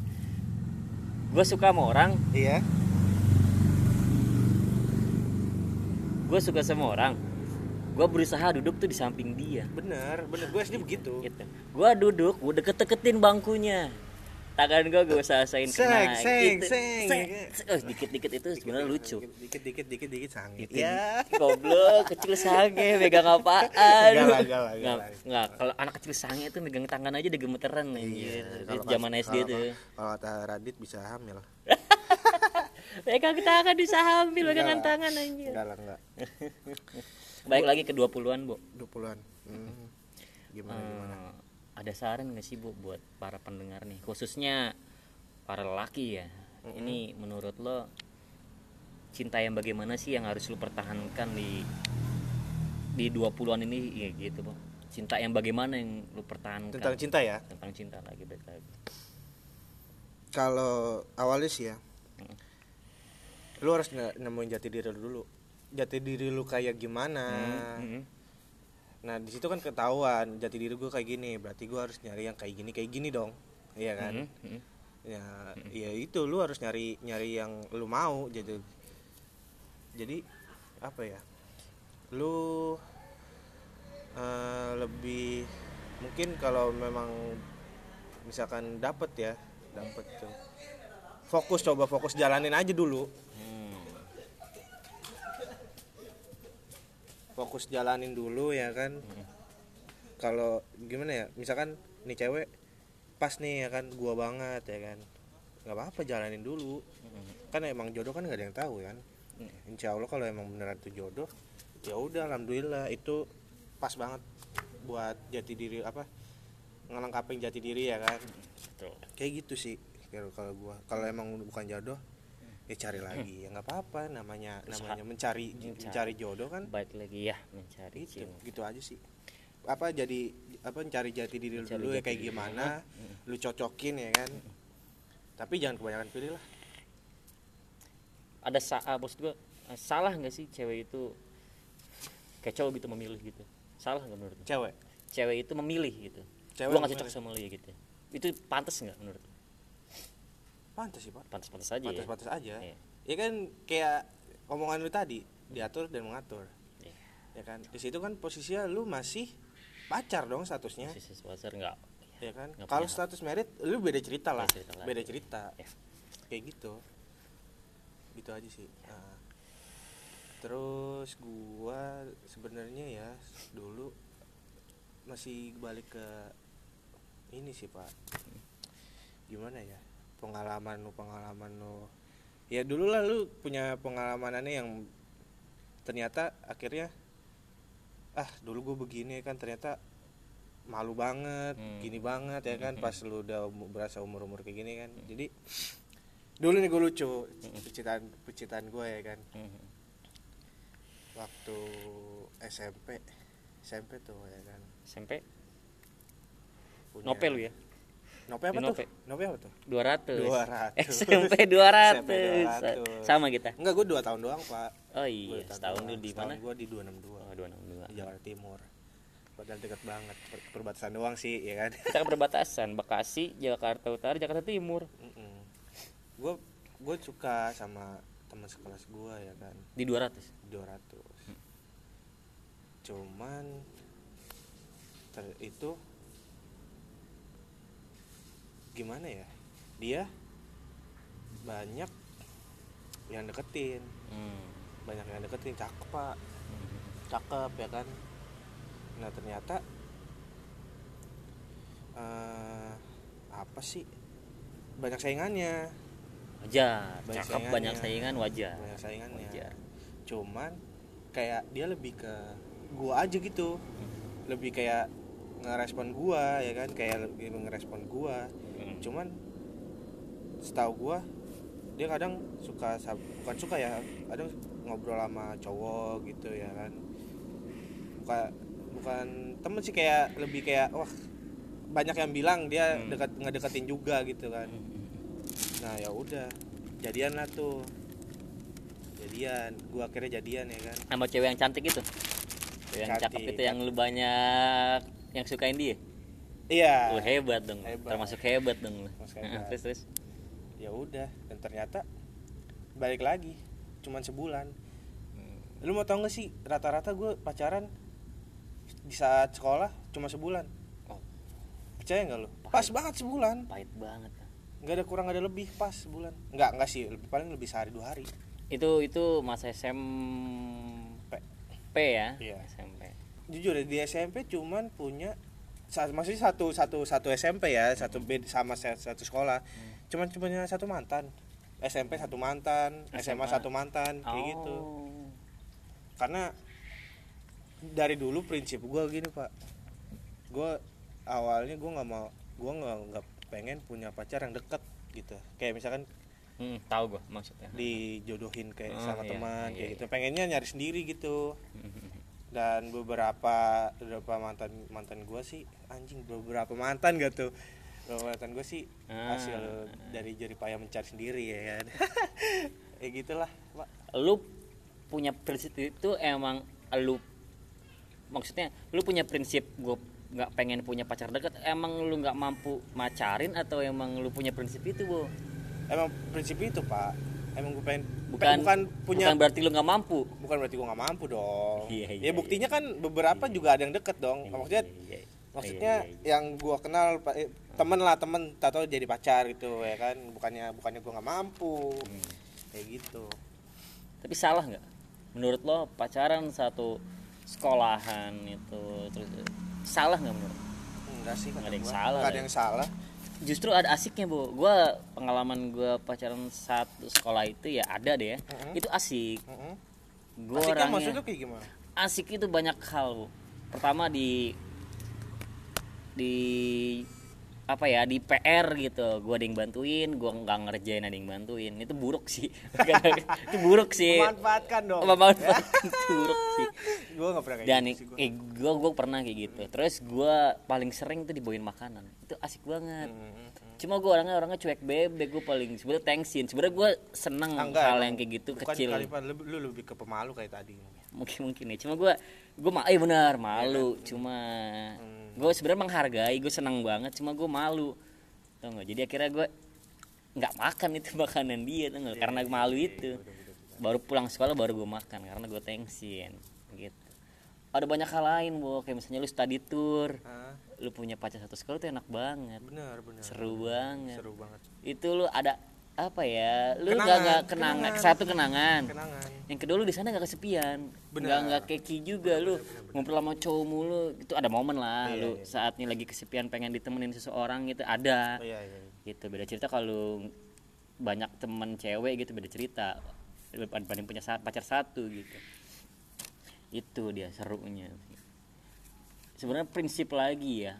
Speaker 1: gue suka sama orang.
Speaker 2: Iya
Speaker 1: gue suka sama orang gue berusaha duduk tuh di samping dia
Speaker 2: bener bener gue SD begitu
Speaker 1: gitu gue duduk gue deket-deketin bangkunya tangan gue gue usahain kena
Speaker 2: seng,
Speaker 1: gitu.
Speaker 2: seng.
Speaker 1: Seng. Oh, dikit-dikit itu sebenarnya lucu
Speaker 2: dikit dikit dikit dikit sangit
Speaker 1: Gitu.
Speaker 2: ya
Speaker 1: Goblok, kecil sange, megang apaan? Nggak, nggak. Kalau anak kecil sange itu megang tangan aja udah gemeteran. Itu
Speaker 2: Iya, Kalau
Speaker 1: zaman SD tuh.
Speaker 2: kalau kata Radit bisa hamil *laughs*
Speaker 1: Pegang tangan bisa ambil pegangan
Speaker 2: Enggak lah.
Speaker 1: tangan anjir.
Speaker 2: enggak lah enggak *laughs*
Speaker 1: Baik lagi ke 20-an, Bu.
Speaker 2: 20-an hmm. gimana gimana
Speaker 1: Eh, ada saran nggak sih, Bu, buat para pendengar nih, khususnya para lelaki ya. Ini menurut lo cinta yang bagaimana sih yang harus lu pertahankan di di 20-an ini ya gitu, Bu. Cinta yang bagaimana yang lu pertahankan?
Speaker 2: tentang cinta ya
Speaker 1: tentang cinta lagi baik lagi
Speaker 2: kalau awalnya sih ya
Speaker 1: Mm.
Speaker 2: Lu harus nemuin jati diri lu dulu. Jati diri lu kayak gimana?
Speaker 1: Mm-mm.
Speaker 2: nah di situ kan ketahuan jati diri gue kayak gini berarti gue harus nyari yang kayak gini kayak gini dong. Iya kan?
Speaker 1: Mm-mm.
Speaker 2: ya ya itu lu harus nyari nyari yang lu mau jadi jadi apa ya? Lu eh, lebih mungkin kalau memang misalkan dapet ya dapet tuh. Fokus coba fokus jalanin aja dulu
Speaker 1: Hmm.
Speaker 2: Fokus jalanin dulu ya kan. Kalau gimana ya misalkan nih cewek pas nih ya kan gua banget ya kan. Nggak apa-apa jalanin dulu. Kan emang jodoh kan nggak ada yang tahu kan. Insya Allah kalau emang beneran itu jodoh ya udah alhamdulillah itu pas banget buat jati diri apa ngelengkapin jati diri ya kan.
Speaker 1: Betul.
Speaker 2: kayak gitu sih kalau kalau gua. Kalau emang bukan jodoh ya cari lagi. Ya nggak apa-apa. Namanya namanya mencari
Speaker 1: Mencari.
Speaker 2: mencari jodoh kan?
Speaker 1: Baik lagi ya mencari
Speaker 2: gitu
Speaker 1: cinta
Speaker 2: gitu aja sih. Apa jadi apa cari jati diri lu
Speaker 1: Mencari
Speaker 2: dulu ya
Speaker 1: jati
Speaker 2: kayak
Speaker 1: diri.
Speaker 2: gimana? Lu cocokin ya kan? Tapi jangan kebanyakan pilih lah.
Speaker 1: Ada sa ah, maksud gua eh, salah nggak sih cewek itu kayak cowok gitu memilih gitu? Salah nggak menurut lu?
Speaker 2: cewek?
Speaker 1: Cewek itu memilih gitu.
Speaker 2: Cewek
Speaker 1: gua nggak cocok sama lu ya gitu itu pantas nggak menurut lu?
Speaker 2: Pantas sih pak.
Speaker 1: Pantas pantas aja
Speaker 2: pantas
Speaker 1: ya.
Speaker 2: Pantas aja.
Speaker 1: Iya.
Speaker 2: ya kan kayak omongan lu tadi diatur dan mengatur.
Speaker 1: Iya.
Speaker 2: ya kan? Di situ kan posisinya lu masih pacar dong statusnya.
Speaker 1: Sisi wajar nggak
Speaker 2: ya kan? kalau status merit lu beda cerita lah.
Speaker 1: Beda cerita lagi.
Speaker 2: beda cerita.
Speaker 1: Ya.
Speaker 2: kayak gitu. Gitu aja sih. Nah, terus gua sebenarnya ya dulu masih balik ke ini sih pak. Gimana ya pengalaman lu pengalaman lu. Ya dulu lah lu punya pengalamanannya yang ternyata akhirnya ah dulu gue begini kan ternyata malu banget
Speaker 1: Hmm.
Speaker 2: gini banget ya kan pas lu udah umu- berasa umur umur kayak gini kan. Jadi dulu nih gue lucu pecitaan pecitaan gue ya kan.
Speaker 1: Mhm.
Speaker 2: waktu SMP SMP tuh ya kan.
Speaker 1: SMP
Speaker 2: punya-
Speaker 1: Nope lu ya
Speaker 2: Nope apa
Speaker 1: Di
Speaker 2: tuh?
Speaker 1: Nope.
Speaker 2: Nope apa tuh?
Speaker 1: 200
Speaker 2: 200.
Speaker 1: SMP 200
Speaker 2: SMP 200.
Speaker 1: sama kita
Speaker 2: Enggak, gue 2 tahun doang, Pak.
Speaker 1: oh iya setahun lu di mana
Speaker 2: Gua di 262
Speaker 1: oh 262
Speaker 2: di Jawa Timur. Padahal deket banget, per- perbatasan doang sih, ya kan?
Speaker 1: kita kan berbatasan Bekasi Jakarta Utara Jakarta Timur
Speaker 2: Gue gue suka sama teman sekelas gue ya kan,
Speaker 1: di 200
Speaker 2: 200. Cuman ter, itu gimana ya? Dia banyak yang deketin,
Speaker 1: hmm.
Speaker 2: banyak yang deketin, cakep pak,
Speaker 1: Hmm.
Speaker 2: cakep ya kan. Nah ternyata eh apa sih banyak saingannya,
Speaker 1: wajar
Speaker 2: Banyak
Speaker 1: cakep
Speaker 2: saingannya.
Speaker 1: banyak saingan wajar
Speaker 2: banyak saingannya.
Speaker 1: wajar
Speaker 2: Cuman kayak dia lebih ke gua aja gitu, lebih kayak ngerespon gua ya kan, kayak lebih ngerespon gua.
Speaker 1: Hmm.
Speaker 2: Cuman setahu gua dia kadang suka bukan suka ya kadang ngobrol sama cowok gitu ya kan bukan bukan temen sih kayak lebih kayak wah banyak yang bilang dia
Speaker 1: Hmm.
Speaker 2: dekat ngedeketin juga gitu kan
Speaker 1: Hmm.
Speaker 2: nah ya udah jadian lah tuh jadian gua akhirnya jadian ya kan
Speaker 1: sama cewek yang cantik itu cewek yang cakep
Speaker 2: Cantik.
Speaker 1: itu yang lu banyak yang sukain dia
Speaker 2: iya.
Speaker 1: Lu hebat dong.
Speaker 2: Hebat.
Speaker 1: termasuk hebat dong
Speaker 2: Termasuk hebat.
Speaker 1: terus terus.
Speaker 2: Ya udah dan ternyata balik lagi cuman sebulan. Lu mau tau gak sih rata-rata gue pacaran di saat sekolah cuma sebulan.
Speaker 1: Oh.
Speaker 2: percaya nggak lu? Pas banget sebulan.
Speaker 1: Pahit banget.
Speaker 2: Nggak ada kurang nggak ada lebih pas sebulan. Nggak nggak sih lebih paling lebih sehari dua hari.
Speaker 1: Itu itu masa SMP P. Ya?
Speaker 2: Iya.
Speaker 1: SMP
Speaker 2: jujur ya, di SMP cuman punya maksudnya satu satu satu SMP ya satu bed sama sa- satu sekolah. Cuman punya satu mantan. SMP satu mantan SMA,
Speaker 1: SMA.
Speaker 2: satu mantan kayak gitu.
Speaker 1: Oh.
Speaker 2: karena dari dulu prinsip gue gini pak. Gue awalnya gue nggak mau gue nggak nggak pengen punya pacar yang deket gitu. Kayak misalkan
Speaker 1: Hmm, tahu gua maksudnya.
Speaker 2: dijodohin kayak
Speaker 1: Oh,
Speaker 2: sama
Speaker 1: iya,
Speaker 2: teman
Speaker 1: iya,
Speaker 2: kayak
Speaker 1: iya.
Speaker 2: gitu. Pengennya nyari sendiri gitu.
Speaker 1: Hmm.
Speaker 2: Dan beberapa beberapa mantan mantan gue sih anjing beberapa mantan gak tuh beberapa mantan gue sih
Speaker 1: Ah.
Speaker 2: hasil dari jari payah mencari sendiri ya kan? *laughs* Ya gitulah pak.
Speaker 1: Lu punya prinsip itu emang lu maksudnya lu punya prinsip gue nggak pengen punya pacar deket emang lu nggak mampu macarin atau emang lu punya prinsip itu bu?
Speaker 2: Emang prinsip itu pak emang gue pengen
Speaker 1: bukan
Speaker 2: bukan punya
Speaker 1: bukan berarti lu nggak mampu
Speaker 2: bukan berarti gue nggak mampu dong
Speaker 1: Iya, iya,
Speaker 2: ya buktinya kan beberapa juga ada yang deket dong maksudnya
Speaker 1: Iya, iya.
Speaker 2: maksudnya
Speaker 1: Iya, iya, iya.
Speaker 2: yang gue kenal eh, temen lah temen tato jadi pacar gitu ya kan bukannya bukannya gue nggak mampu
Speaker 1: Hmm.
Speaker 2: kayak gitu
Speaker 1: tapi salah nggak menurut lo pacaran satu sekolahan itu terus salah nggak menurut
Speaker 2: enggak sih
Speaker 1: Nggak
Speaker 2: kata
Speaker 1: ada yang
Speaker 2: gua.
Speaker 1: salah
Speaker 2: nggak ada
Speaker 1: ya.
Speaker 2: yang salah
Speaker 1: justru ada asiknya bu. Gue pengalaman gue pacaran satu sekolah itu ya ada deh ya.
Speaker 2: Mhm.
Speaker 1: itu asik.
Speaker 2: Heeh.
Speaker 1: gue
Speaker 2: Asiknya
Speaker 1: orangnya
Speaker 2: maksudnya kayak gimana?
Speaker 1: Asik itu banyak hal bu. Pertama di di apa ya di PR gitu. Gue ada yang bantuin gue nggak ngerjain ada yang bantuin. Itu buruk sih. *laughs* Itu buruk sih.
Speaker 2: Memanfaatkan dong.
Speaker 1: Memanfaatkan. Itu buruk sih. *laughs*
Speaker 2: Gue nggak pernah kayak
Speaker 1: dan
Speaker 2: gitu
Speaker 1: eh gue gue pernah kayak gitu. Terus gue paling sering tuh dibawain makanan. Itu asik banget.
Speaker 2: Hmm,
Speaker 1: cuma gue orangnya orangnya cuek bebek gue paling sebenarnya thanksin sebenarnya gue seneng
Speaker 2: Ah, enggak,
Speaker 1: hal yang kayak gitu
Speaker 2: Bukan
Speaker 1: kecil.
Speaker 2: kali, Pak. lu, lu lebih ke pemalu kayak tadi.
Speaker 1: Mungkin mungkin ya. Cuma gue gue ma eh benar malu. cuma
Speaker 2: Hmm.
Speaker 1: gue sebenarnya menghargai gue senang banget. Cuma gue malu. Tau nggak? Jadi akhirnya gue nggak makan itu *laughs* makanan dia tau nggak? Karena malu itu. baru pulang sekolah baru gue makan. Karena gue thanksin gitu. Ada banyak hal lain bu kayak misalnya lu study tour lu punya pacar satu sekolah tuh enak banget.
Speaker 2: Benar benar.
Speaker 1: Seru banget.
Speaker 2: Seru banget.
Speaker 1: Itu lu ada apa ya lu
Speaker 2: Kenangan,
Speaker 1: nggak nggak kenangan.
Speaker 2: kenangan.
Speaker 1: satu kenangan.
Speaker 2: Kenangan.
Speaker 1: Yang kedua lu di sana gak kesepian.
Speaker 2: Bener.
Speaker 1: nggak nggak keki juga lu. ngumpul sama cowok mulu. Itu ada momen lah
Speaker 2: Iya,
Speaker 1: lu
Speaker 2: iya.
Speaker 1: saatnya lagi kesepian pengen ditemenin seseorang gitu ada.
Speaker 2: Oh, iya iya iya.
Speaker 1: gitu beda cerita kalau banyak temen cewek gitu beda cerita. Dibanding punya pacar satu gitu. Itu dia serunya sebenarnya prinsip lagi ya.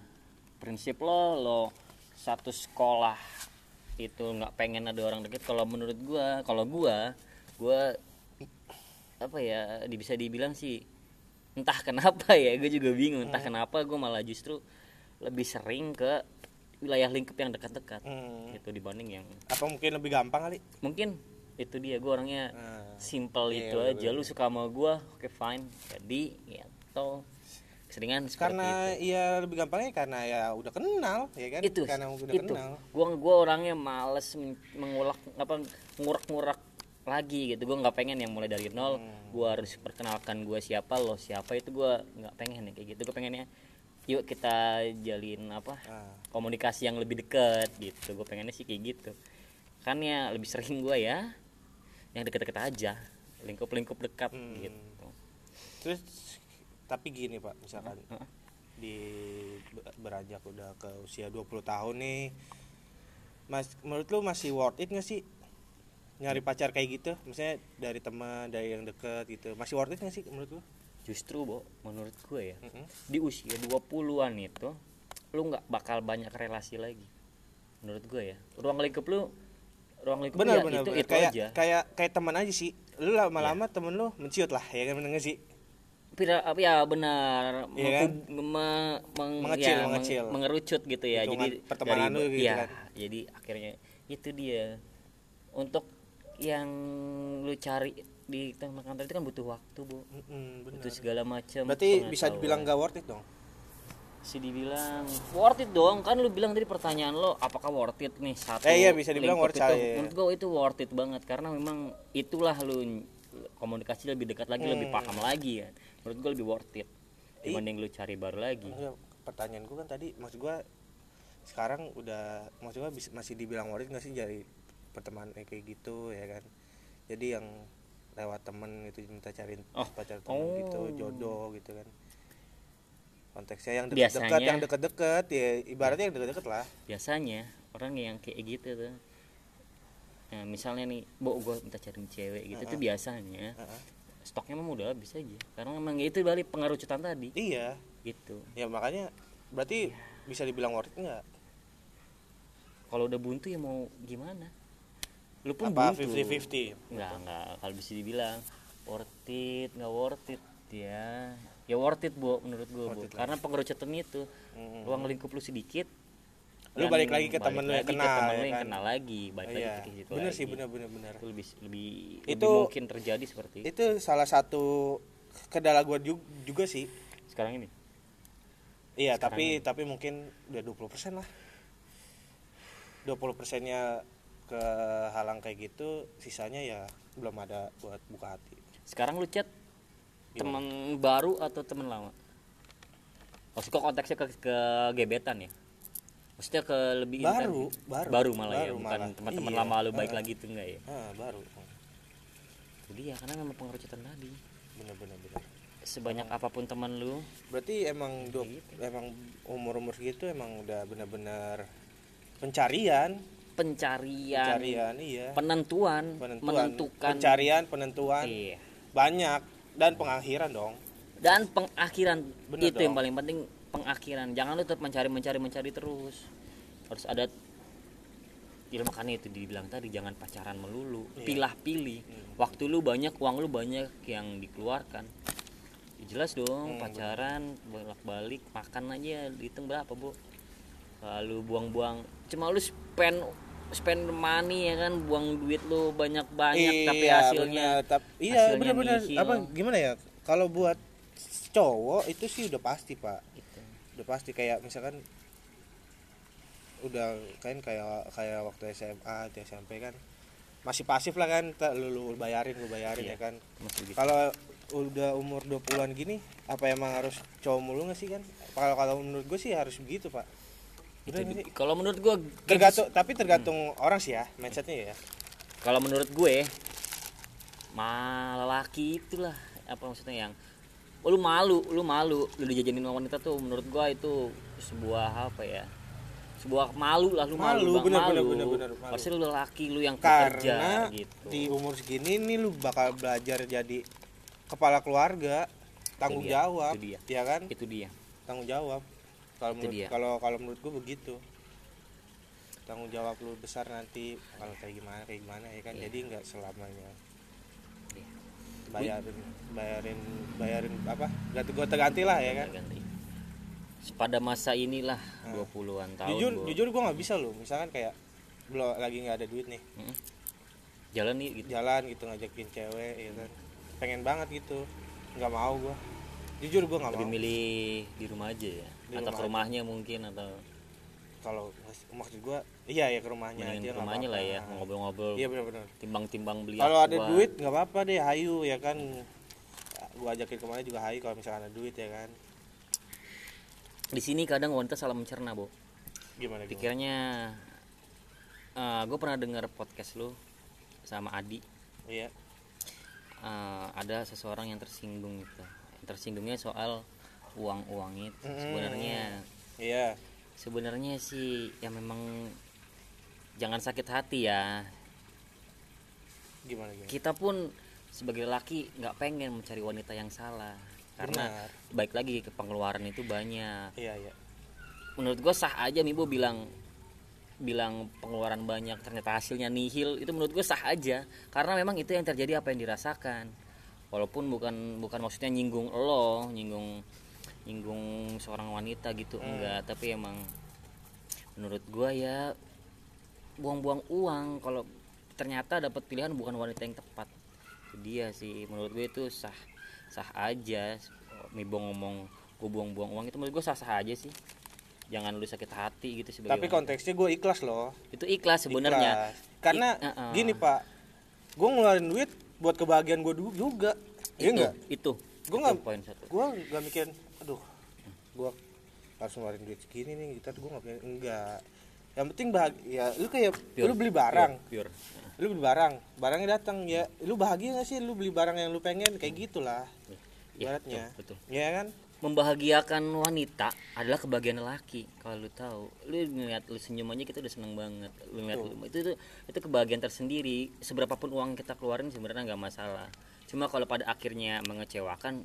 Speaker 1: Prinsip lo lo satu sekolah itu nggak pengen ada orang deket. Kalau menurut gua kalau gua gua apa ya bisa dibilang sih entah kenapa ya gue juga bingung. Entah kenapa gue malah justru lebih sering ke wilayah lingkup yang dekat-dekat
Speaker 2: Hmm.
Speaker 1: gitu dibanding yang
Speaker 2: apa mungkin lebih gampang kali?
Speaker 1: Mungkin itu dia gue orangnya
Speaker 2: Nah,
Speaker 1: simple
Speaker 2: iya,
Speaker 1: itu aja. Lu suka sama gue oke fine. Jadi ya toh seperti
Speaker 2: karena
Speaker 1: itu.
Speaker 2: ya lebih gampangnya karena ya udah kenal ya kan?
Speaker 1: Itu
Speaker 2: karena udah
Speaker 1: itu.
Speaker 2: kenal.
Speaker 1: Gua gua orangnya males men- mengulak apa ngurak-ngurak lagi gitu. Gua nggak pengen yang mulai dari nol.
Speaker 2: Hmm.
Speaker 1: gua harus perkenalkan gua siapa lo siapa itu gua nggak pengen ya kayak gitu. Gua pengennya yuk kita jalin apa
Speaker 2: Ah.
Speaker 1: komunikasi yang lebih dekat gitu. Gue pengennya sih kayak gitu. Kan ya lebih sering gua ya yang deket-deket aja lingkup-lingkup dekat
Speaker 2: Hmm.
Speaker 1: gitu.
Speaker 2: Terus tapi gini pak misalkan
Speaker 1: Heeh.
Speaker 2: di be- beranjak udah ke usia 20 tahun nih mas menurut lu masih worth it gak sih nyari pacar kayak gitu? Misalnya dari teman dari yang deket gitu masih worth it gak sih menurut lu?
Speaker 1: Justru bo menurut gue ya
Speaker 2: Mm-mm.
Speaker 1: di usia 20-an itu lu nggak bakal banyak relasi lagi. Menurut gue ya ruang lingkup lu ruang lingkup lu
Speaker 2: benar
Speaker 1: ya
Speaker 2: benar
Speaker 1: itu
Speaker 2: benar.
Speaker 1: itu
Speaker 2: kayak
Speaker 1: aja.
Speaker 2: kayak kayak teman aja sih. Lu lama-lama temen lu menciut lah ya kan bener gak sih
Speaker 1: Pira, apa ya benar.
Speaker 2: Iya kan?
Speaker 1: me- meng-
Speaker 2: Mengecil,
Speaker 1: ya, meng-
Speaker 2: mengecil.
Speaker 1: mengerucut gitu ya.
Speaker 2: Hitungan
Speaker 1: jadi
Speaker 2: pertemanan lu gitu
Speaker 1: ya
Speaker 2: kan.
Speaker 1: jadi akhirnya itu dia. Untuk yang lu cari di teman kantor itu kan butuh waktu bu.
Speaker 2: Benar.
Speaker 1: Butuh segala macam
Speaker 2: berarti bisa dibilang gak worth it dong?
Speaker 1: Sih dibilang worth it dong. Kan lu bilang tadi pertanyaan lo apakah worth it nih satu
Speaker 2: Eh, iya, bisa dibilang worth it,
Speaker 1: itu?
Speaker 2: iya.
Speaker 1: menurut gua itu worth it banget. Karena memang itulah lu komunikasi lebih dekat lagi lebih
Speaker 2: Hmm.
Speaker 1: paham lagi ya menurut gua lebih worth it. Dibanding lu cari baru lagi.
Speaker 2: Pertanyaan gue kan tadi maksud gue sekarang udah maksud gue masih dibilang worth it nggak sih jadi pertemanan kayak gitu ya kan? Jadi yang lewat temen itu minta cariin
Speaker 1: Oh.
Speaker 2: pacar temen
Speaker 1: Oh.
Speaker 2: gitu jodoh gitu kan. Konteksnya yang dekat-dekat
Speaker 1: Biasanya-
Speaker 2: yang deket-deket ya ibaratnya yang deket-deket lah.
Speaker 1: Biasanya orang yang kayak gitu tuh nah, misalnya nih bo gue minta cari cewek gitu itu biasanya
Speaker 2: Heeh.
Speaker 1: Stoknya memang udah habis aja. Karena memang itu balik pengerucutan tadi.
Speaker 2: Iya.
Speaker 1: Gitu.
Speaker 2: Ya makanya berarti bisa dibilang worth it nggak?
Speaker 1: Kalau udah buntu ya mau gimana? Lu pun
Speaker 2: apa
Speaker 1: buntu.
Speaker 2: 50-50
Speaker 1: nggak nggak. Kalau bisa dibilang worth it nggak worth it ya. Ya worth it bu menurut gua bu. Karena pengerucutan itu.
Speaker 2: Mm-mm.
Speaker 1: ruang lingkup lu sedikit
Speaker 2: Lu balik lagi ke temen lu yang
Speaker 1: lagi ke
Speaker 2: kenal,
Speaker 1: temen
Speaker 2: ya
Speaker 1: lu yang
Speaker 2: kan?
Speaker 1: kenal lagi balik
Speaker 2: iya.
Speaker 1: lagi ke situ
Speaker 2: bener
Speaker 1: lagi.
Speaker 2: sih bener bener bener.
Speaker 1: Itu lebih lebih
Speaker 2: Itu-
Speaker 1: lebih mungkin terjadi seperti itu.
Speaker 2: itu salah satu kendala gue juga, sih.
Speaker 1: Sekarang ini?
Speaker 2: Iya
Speaker 1: Sekarang
Speaker 2: tapi tapi mungkin udah 20% lah. 20 persennya ke halang kayak gitu sisanya ya belum ada buat buka hati.
Speaker 1: Sekarang lu chat teman baru atau teman lama? Maksud kok konteksnya ke, ke gebetan ya maksudnya ke lebih
Speaker 2: Baru,
Speaker 1: intens?
Speaker 2: baru.
Speaker 1: baru. Malah ya?
Speaker 2: Baru
Speaker 1: bukan
Speaker 2: malah.
Speaker 1: teman-teman
Speaker 2: Iya.
Speaker 1: lama lu baik
Speaker 2: Heeh.
Speaker 1: lagi tuh enggak ya?
Speaker 2: Ah baru.
Speaker 1: Itu dia karena memang pengerucutan tadi.
Speaker 2: Bener bener bener
Speaker 1: sebanyak apa pun teman lu.
Speaker 2: Berarti emang do,
Speaker 1: Gitu.
Speaker 2: emang umur umur segitu emang udah bener-bener pencarian.
Speaker 1: Pencarian,
Speaker 2: pencarian iya.
Speaker 1: Penentuan,
Speaker 2: penentuan.
Speaker 1: Menentukan.
Speaker 2: Pencarian penentuan.
Speaker 1: Iya.
Speaker 2: banyak. Dan pengakhiran dong.
Speaker 1: Dan pengakhiran.
Speaker 2: Bener
Speaker 1: itu yang
Speaker 2: dong.
Speaker 1: paling penting pengakhiran. Jangan lu tetap mencari mencari mencari terus. Harus ada ya makanya itu dibilang tadi jangan pacaran melulu.
Speaker 2: Iya.
Speaker 1: pilah pilih. Waktu lu banyak uang lu banyak yang dikeluarkan. Ya jelas dong
Speaker 2: Hmm,
Speaker 1: pacaran bolak balik makan aja dihitung berapa bu? Lalu buang-buang. Cuma lu spend spend money ya kan? Buang duit lu banyak banyak tapi
Speaker 2: Iya,
Speaker 1: hasilnya
Speaker 2: bener. Tap- iya benar-benar. apa gimana ya? Kalau buat cowok itu sih udah pasti pak. Udah pasti kayak misalkan udah kan kayak kayak waktu SMA di SMP kan masih pasif lah kan lu, lu bayarin gue bayarin
Speaker 1: Iya.
Speaker 2: ya kan
Speaker 1: gitu.
Speaker 2: kalau udah umur 20-an gini apa emang harus cowok mulu gak sih kan kalau kalau menurut gue sih harus begitu pak
Speaker 1: kalau menurut gua
Speaker 2: tergantung tapi tergantung orang sih ya mindsetnya ya
Speaker 1: kalau menurut gue malah laki itulah apa maksudnya yang lu malu lu malu lu dijajanin sama wanita tuh menurut gua itu sebuah apa ya sebuah malu lah lu malu,
Speaker 2: Malu,
Speaker 1: Bang,
Speaker 2: bener,
Speaker 1: malu.
Speaker 2: bener, bener, bener, malu.
Speaker 1: pasti lu laki lu yang
Speaker 2: karena
Speaker 1: gitu
Speaker 2: di umur segini nih lu bakal belajar jadi kepala keluarga tanggung
Speaker 1: dia,
Speaker 2: jawab
Speaker 1: itu dia.
Speaker 2: ya kan
Speaker 1: itu dia
Speaker 2: tanggung jawab kalau menurut kalau kalau menurut gue begitu tanggung jawab lu besar nanti kalau kayak gimana kayak gimana ya kan
Speaker 1: Iya.
Speaker 2: jadi nggak selamanya. Bayarin bayarin bayarin apa? Ganti gonta ganti lah ya kan?
Speaker 1: Ganti. Pada masa inilah
Speaker 2: Nah.
Speaker 1: 20-an tahun
Speaker 2: jujur
Speaker 1: Bo.
Speaker 2: jujur gue nggak bisa loh. Misalkan kayak belum lagi nggak ada duit nih.
Speaker 1: Mm-mm. jalan nih gitu.
Speaker 2: Jalan gitu ngajakin cewek ya kan? Pengen banget gitu. Nggak mau gue jujur gue nggak
Speaker 1: lebih
Speaker 2: mau.
Speaker 1: milih di rumah aja ya.
Speaker 2: Di
Speaker 1: atau
Speaker 2: rumah
Speaker 1: ke
Speaker 2: aja.
Speaker 1: rumahnya mungkin atau
Speaker 2: kalau maksud gue iya ya ke rumahnya
Speaker 1: mendingan
Speaker 2: aja
Speaker 1: ke rumahnya lah ya ngobrol-ngobrol.
Speaker 2: Iya benar-benar
Speaker 1: timbang-timbang beli
Speaker 2: kalau ada
Speaker 1: aqua.
Speaker 2: duit nggak apa-apa deh hayu ya kan. Gue ajakin ke mana juga hayu kalau misalkan ada duit ya kan.
Speaker 1: Di sini kadang wanita salah mencerna bo.
Speaker 2: Gimana gimana?
Speaker 1: Pikirnya gue pernah dengar podcast lu sama Adi.
Speaker 2: Iya.
Speaker 1: Eh, ada seseorang yang tersinggung gitu yang tersinggungnya soal uang-uang itu
Speaker 2: Mm.
Speaker 1: sebenarnya
Speaker 2: iya
Speaker 1: sebenarnya sih ya memang jangan sakit hati ya.
Speaker 2: Gimana gimana?
Speaker 1: Kita pun sebagai laki nggak pengen mencari wanita yang salah. Karena
Speaker 2: Benar.
Speaker 1: baik lagi ke pengeluaran itu banyak.
Speaker 2: Iya iya.
Speaker 1: Menurut gue sah aja Mibo bilang bilang pengeluaran banyak ternyata hasilnya nihil. Itu menurut gue sah aja. Karena memang itu yang terjadi apa yang dirasakan. Walaupun bukan bukan maksudnya nyinggung lo nyinggung nyinggung seorang wanita gitu
Speaker 2: Hmm.
Speaker 1: enggak. Tapi emang menurut gue ya buang-buang uang. Kalau ternyata dapat pilihan bukan wanita yang tepat. Itu dia sih. Menurut gue itu sah sah aja. Mibo ngomong gue buang-buang uang itu menurut gue sah sah aja sih. Jangan lu sakit hati gitu sebagai
Speaker 2: tapi konteksnya gue ikhlas loh.
Speaker 1: Itu ikhlas sebenarnya.
Speaker 2: Karena
Speaker 1: I- uh-uh.
Speaker 2: gini pak gue ngeluarin duit buat kebahagiaan gue juga. Iya
Speaker 1: itu
Speaker 2: enggak
Speaker 1: itu.
Speaker 2: Gua
Speaker 1: Itu
Speaker 2: nggak- gue nggak mikirin gue harus ngeluarin duit segini nih gitu gue nggak mikirin enggak. Yang penting bahagia lu kayak
Speaker 1: Pure.
Speaker 2: lu beli barang.
Speaker 1: Pure, pure.
Speaker 2: lu beli barang barangnya datang ya. Lu bahagia gak sih lu beli barang yang lu pengen? Kayak gitulah
Speaker 1: Ya,
Speaker 2: ibaratnya.
Speaker 1: betul, betul.
Speaker 2: ya kan?
Speaker 1: Membahagiakan wanita adalah kebahagiaan laki kalau lu tahu. Lu ngeliat lu senyum aja kita udah seneng banget. Lu ngeliat lu- itu itu itu kebahagiaan tersendiri. Seberapapun uang kita keluarin sebenarnya nggak masalah. Cuma kalau pada akhirnya mengecewakan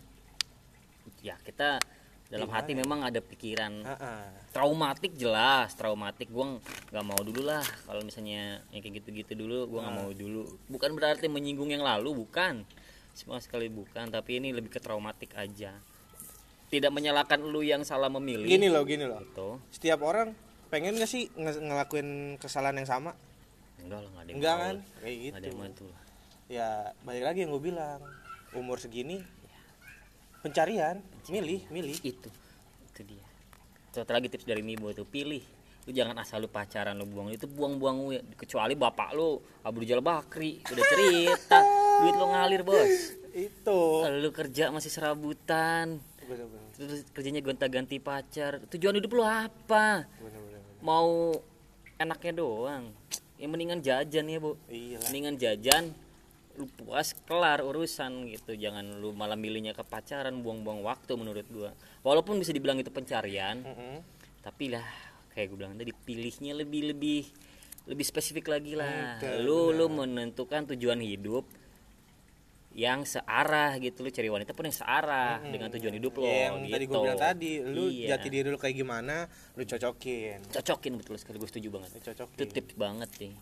Speaker 1: ya kita dalam
Speaker 2: Gimana
Speaker 1: hati
Speaker 2: ya?
Speaker 1: memang ada pikiran
Speaker 2: Ah-ah.
Speaker 1: traumatik jelas. Traumatik gua nggak mau dulu lah. Kalau misalnya yang kayak gitu-gitu dulu gua nggak
Speaker 2: Ah.
Speaker 1: mau dulu. Bukan berarti menyinggung yang lalu bukan. Semua sekali bukan tapi ini lebih ke traumatik aja. Tidak menyalahkan lu yang salah memilih.
Speaker 2: Gini loh gini loh.
Speaker 1: Gitu.
Speaker 2: Setiap orang pengen gak sih nge- ngelakuin kesalahan yang sama?
Speaker 1: Enggak lah nggak ada yang
Speaker 2: enggak
Speaker 1: mau.
Speaker 2: kan? Kayak
Speaker 1: Nggak ada
Speaker 2: gitu.
Speaker 1: yang mau itu lah.
Speaker 2: ya balik lagi yang gue bilang. Umur segini pencarian. Milih milih.
Speaker 1: Itu itu dia. Satu lagi tips dari Mibo itu pilih. Lu jangan asal lu pacaran lu buang. Itu buang-buang kecuali bapak lu Abu Rijal Bakri. Udah cerita. *laughs* Duit lu ngalir bos.
Speaker 2: Itu.
Speaker 1: Lu kerja masih serabutan.
Speaker 2: Bener-bener
Speaker 1: terus kerjanya gonta-ganti pacar. Tujuan hidup lu apa?
Speaker 2: Bener-bener
Speaker 1: mau enaknya doang. Yang mendingan jajan ya bu.
Speaker 2: Iya lah.
Speaker 1: Mendingan jajan lu puas kelar urusan gitu. Jangan lu malah milihnya ke pacaran buang-buang waktu menurut gua. Walaupun bisa dibilang itu pencarian
Speaker 2: Mm-mm.
Speaker 1: tapi lah kayak gue bilang tadi pilihnya lebih lebih lebih spesifik lagi lah.
Speaker 2: Betul,
Speaker 1: lu lu menentukan tujuan hidup yang searah gitu. Lu cari wanita pun yang searah dengan tujuan hidup lo
Speaker 2: Ya, yang
Speaker 1: gitu.
Speaker 2: tadi gue bilang tadi lu
Speaker 1: Iya.
Speaker 2: jati diri lu kayak gimana lu cocokin.
Speaker 1: Cocokin betul. Sekali gue setuju banget.
Speaker 2: Lu
Speaker 1: itu
Speaker 2: cocokin
Speaker 1: tips banget nih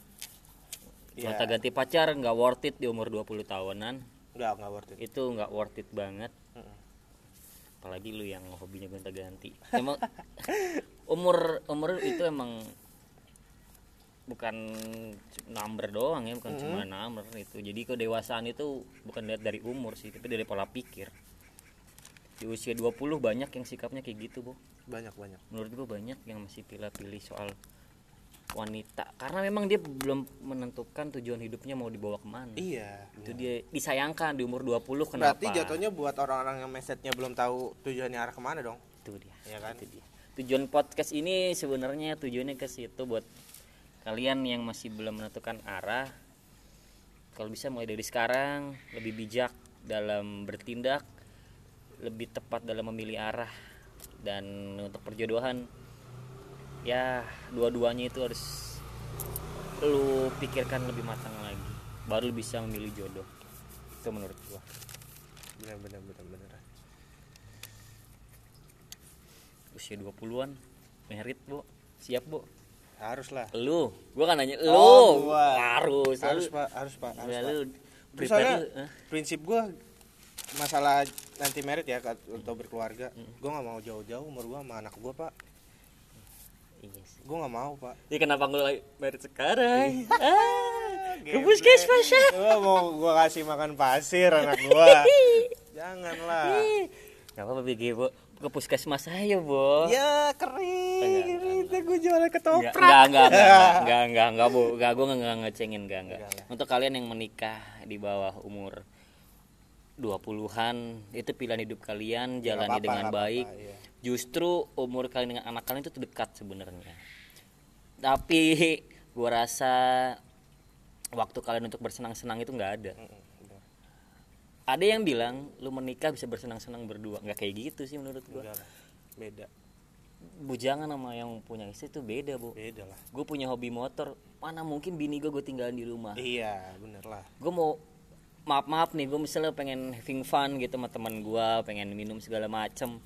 Speaker 2: Iya.
Speaker 1: Gonta ganti pacar nggak worth it di umur 20 tahunan.
Speaker 2: Nggak nggak worth it.
Speaker 1: Itu nggak worth it banget. Apalagi lu yang hobinya gonta ganti. Emang *laughs* umur umur itu emang bukan number doang ya bukan cuma number itu. Jadi kedewasaan itu bukan lihat dari umur sih tapi dari pola pikir. Di usia 20 banyak yang sikapnya kayak gitu bu.
Speaker 2: Banyak banyak.
Speaker 1: Menurut gua banyak yang masih pilih-pilih soal wanita. Karena memang dia belum menentukan tujuan hidupnya mau dibawa ke mana.
Speaker 2: Iya.
Speaker 1: Itu dia disayangkan di umur 20 kenapa
Speaker 2: berarti jatuhnya buat orang-orang yang mindsetnya belum tahu tujuannya arah ke mana dong?
Speaker 1: Itu dia.
Speaker 2: Iya kan?
Speaker 1: itu dia. Tujuan podcast ini sebenarnya tujuannya ke situ buat kalian yang masih belum menentukan arah kalau bisa mulai dari sekarang lebih bijak dalam bertindak lebih tepat dalam memilih arah dan untuk perjodohan ya dua-duanya itu harus lu pikirkan lebih matang lagi baru lu bisa memilih jodoh. Itu menurut gua.
Speaker 2: Benar benar benar benar.
Speaker 1: Usia 20-an merit bu. Siap bu?
Speaker 2: Harus lah
Speaker 1: lu gua kan nanya lu
Speaker 2: Oh, gua.
Speaker 1: harus
Speaker 2: harus
Speaker 1: lu,
Speaker 2: pak harus pak harus
Speaker 1: ya,
Speaker 2: pak.
Speaker 1: lu
Speaker 2: soalnya
Speaker 1: lu, eh.
Speaker 2: prinsip gue masalah nanti merit ya atau berkeluarga
Speaker 1: Hmm.
Speaker 2: gue nggak mau jauh-jauh umur gue sama anak gue pak
Speaker 1: iya sih.
Speaker 2: Gue nggak mau pak.
Speaker 1: Ya kenapa lu lagi merit sekarang?
Speaker 2: Iya.
Speaker 1: ah ke puskesmas ya
Speaker 2: gue mau gue kasih makan pasir anak gue *laughs* janganlah.
Speaker 1: Gak apa-apa BG bu Ke puskesmas aja bu
Speaker 2: ya kering itu gue jualan ketoprak
Speaker 1: Enggak, enggak, enggak, enggak, *laughs* enggak, enggak, bu, enggak, gue enggak ngecengin, enggak, enggak. Untuk kalian yang menikah di bawah umur 20-an, itu pilihan hidup kalian,
Speaker 2: Ya,
Speaker 1: jalani dengan baik.
Speaker 2: iya.
Speaker 1: Justru umur kalian dengan anak kalian itu terdekat sebenarnya. Tapi gue rasa waktu kalian untuk bersenang-senang itu nggak ada. Ada yang bilang lu menikah bisa bersenang-senang berdua, nggak kayak gitu sih menurut gue.
Speaker 2: Beda
Speaker 1: Bujangan sama yang punya istri itu beda bu.
Speaker 2: beda lah
Speaker 1: gue punya hobi motor mana mungkin bini gue gue tinggalin di rumah
Speaker 2: iya bener lah
Speaker 1: gue mau maaf maaf nih gue misalnya pengen having fun gitu sama teman gue pengen minum segala macem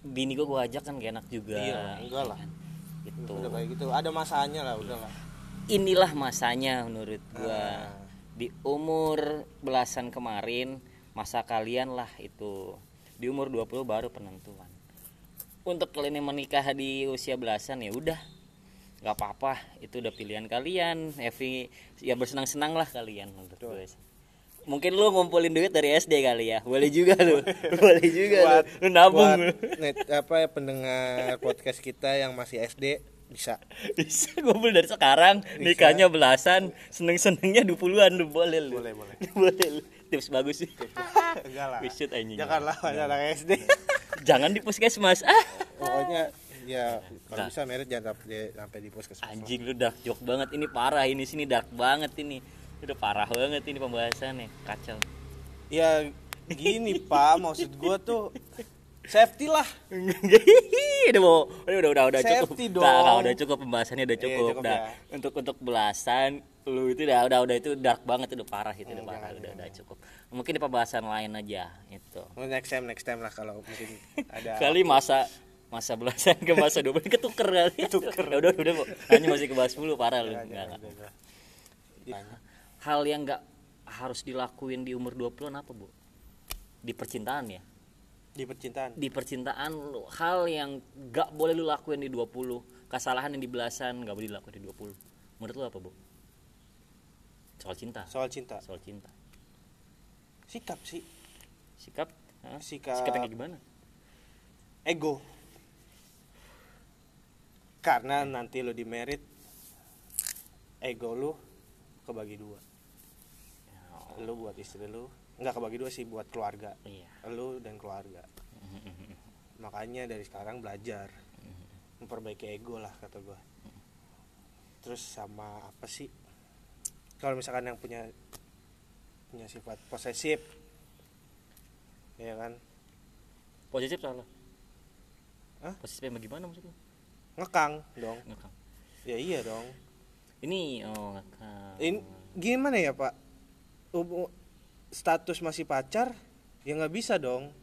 Speaker 1: bini gue gue ajak kan gak enak juga.
Speaker 2: Iya, enggak lah.
Speaker 1: gitu.
Speaker 2: Udah kayak gitu. Ada masanya lah udah lah.
Speaker 1: Inilah masanya menurut gue
Speaker 2: Ah.
Speaker 1: di umur belasan kemarin masa kalian lah itu. Di umur 20 baru penentuan. Untuk kalian yang menikah di usia belasan ya udah. Nggak apa-apa itu udah pilihan kalian. Evi ya bersenang-senang lah kalian menurut gue. Mungkin lu ngumpulin duit dari SD kali ya. Boleh juga lu. Boleh. *laughs* Juga
Speaker 2: buat
Speaker 1: lu. lu nabung.
Speaker 2: buat net, apa ya pendengar podcast kita yang masih SD bisa.
Speaker 1: Bisa ngumpul dari sekarang. Nikahnya belasan seneng-senengnya 20-an lu boleh lu.
Speaker 2: Boleh boleh. *laughs*
Speaker 1: Boleh lu. tips bagus sih. *laughs*
Speaker 2: Enggak lah.
Speaker 1: Anjing.
Speaker 2: janganlah ada anak SD
Speaker 1: jangan. di puskesmas. Ah.
Speaker 2: Pokoknya ya kalau bisa merit jangan sampai sampai di puskesmas.
Speaker 1: Anjing lu dark joke banget. Ini parah ini sini dark banget ini udah parah banget ini pembahasannya kacau.
Speaker 2: Ya gini *laughs* pak maksud gua tuh safety lah.
Speaker 1: Udah mau udah udah udah, udah cukup.
Speaker 2: Safety
Speaker 1: nggak,
Speaker 2: dong.
Speaker 1: udah cukup pembahasannya udah
Speaker 2: Iya,
Speaker 1: cukup,
Speaker 2: cukup
Speaker 1: udah
Speaker 2: ya.
Speaker 1: untuk untuk belasan lu itu udah udah udah itu dark banget udah parah itu udah
Speaker 2: Hmm,
Speaker 1: parah
Speaker 2: jangan,
Speaker 1: udah udah cukup. Mungkin di pembahasan lain aja itu
Speaker 2: Oh, next time next time lah kalau mungkin ada *laughs*
Speaker 1: kali masa masa belasan ke masa 20 ketuker kali. Ketuker. Udah udah Bu. hanya masih ke bahas 10 parah lu.
Speaker 2: Jangan,
Speaker 1: Nggak,
Speaker 2: jangan,
Speaker 1: nggak. Hal yang nggak harus dilakuin di umur 20-an apa bu? Di percintaan ya?
Speaker 2: Di percintaan?
Speaker 1: Di percintaan hal yang nggak boleh lu lakuin di 20 kesalahan yang di belasan nggak boleh dilakuin di 20 menurut lu apa bu? Soal cinta.
Speaker 2: Soal cinta.
Speaker 1: Soal cinta.
Speaker 2: Sikap sih.
Speaker 1: Sikap? Hah?
Speaker 2: Sikap-
Speaker 1: sikap yang kayak gimana?
Speaker 2: ego. Karena nanti lo di merit ego lu kebagi dua lu buat istri lu nggak kebagi dua sih buat keluarga.
Speaker 1: Iya.
Speaker 2: Lu dan keluarga. *laughs* Makanya dari sekarang belajar. Memperbaiki ego lah kata gua. Terus sama apa sih? Kalau misalkan yang punya punya sifat posesif ya kan?
Speaker 1: Positif salah.
Speaker 2: Hah?
Speaker 1: positif yang bagaimana maksudnya
Speaker 2: ngekang dong.
Speaker 1: Ngekang.
Speaker 2: Ya iya dong.
Speaker 1: Ini oh ngekang.
Speaker 2: Ini gimana ya pak Status masih pacar ya nggak bisa dong.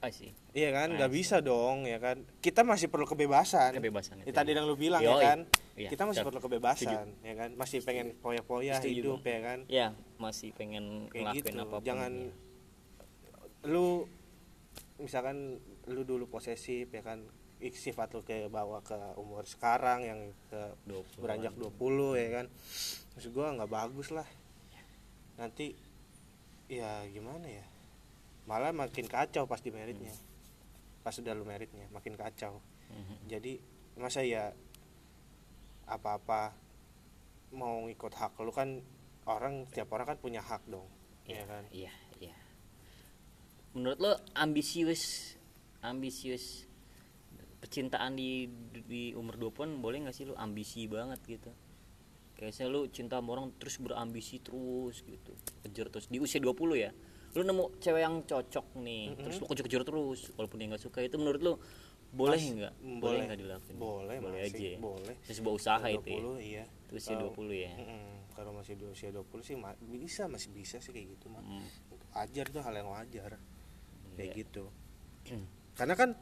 Speaker 1: I see.
Speaker 2: iya kan? Nggak bisa dong ya kan? Kita masih perlu kebebasan.
Speaker 1: Kebebasan
Speaker 2: Ya, tadi yang lu bilang
Speaker 1: Yoi.
Speaker 2: ya kan?
Speaker 1: Iya,
Speaker 2: kita masih perlu kebebasan ya kan? Masih pengen poya-poya
Speaker 1: Setuju,
Speaker 2: hidup ya kan?
Speaker 1: Ya masih pengen
Speaker 2: kayak gitu.
Speaker 1: apa pun
Speaker 2: jangan
Speaker 1: ya.
Speaker 2: lu misalkan lu dulu posesif ya kan? Sifat lu kayak bawa ke umur sekarang yang ke
Speaker 1: 20-an.
Speaker 2: beranjak 20 ya kan? Maksud gua nggak bagus lah nanti ya gimana ya malah makin kacau pas di meritnya pas sudah lu meritnya makin kacau
Speaker 1: Mhm.
Speaker 2: jadi masa ya apa-apa mau ngikut hak lu kan orang tiap orang kan punya hak dong ya kan
Speaker 1: Iya, iya. Menurut lo ambisius ambisius percintaan di di umur 20-an boleh nggak sih lo ambisi banget gitu? Kayak misalnya lu cinta sama orang terus berambisi terus gitu. Kejar terus di usia 20 ya. Lu nemu cewek yang cocok nih, terus lu kejar-kejar terus walaupun dia nggak suka itu menurut lu boleh nggak?
Speaker 2: boleh.
Speaker 1: Boleh nggak dilakuin?
Speaker 2: boleh
Speaker 1: boleh
Speaker 2: masih,
Speaker 1: aja. Ya?
Speaker 2: boleh
Speaker 1: Itu sebuah usaha itu ya.
Speaker 2: 20 iya
Speaker 1: Itu usia
Speaker 2: Kalau-
Speaker 1: 20 ya.
Speaker 2: Mm-mm. kalau masih di usia 20 sih ma- bisa masih bisa sih kayak gitu mah
Speaker 1: Hmm.
Speaker 2: wajar tuh hal yang wajar kayak
Speaker 1: Iya.
Speaker 2: gitu *clears throat* karena kan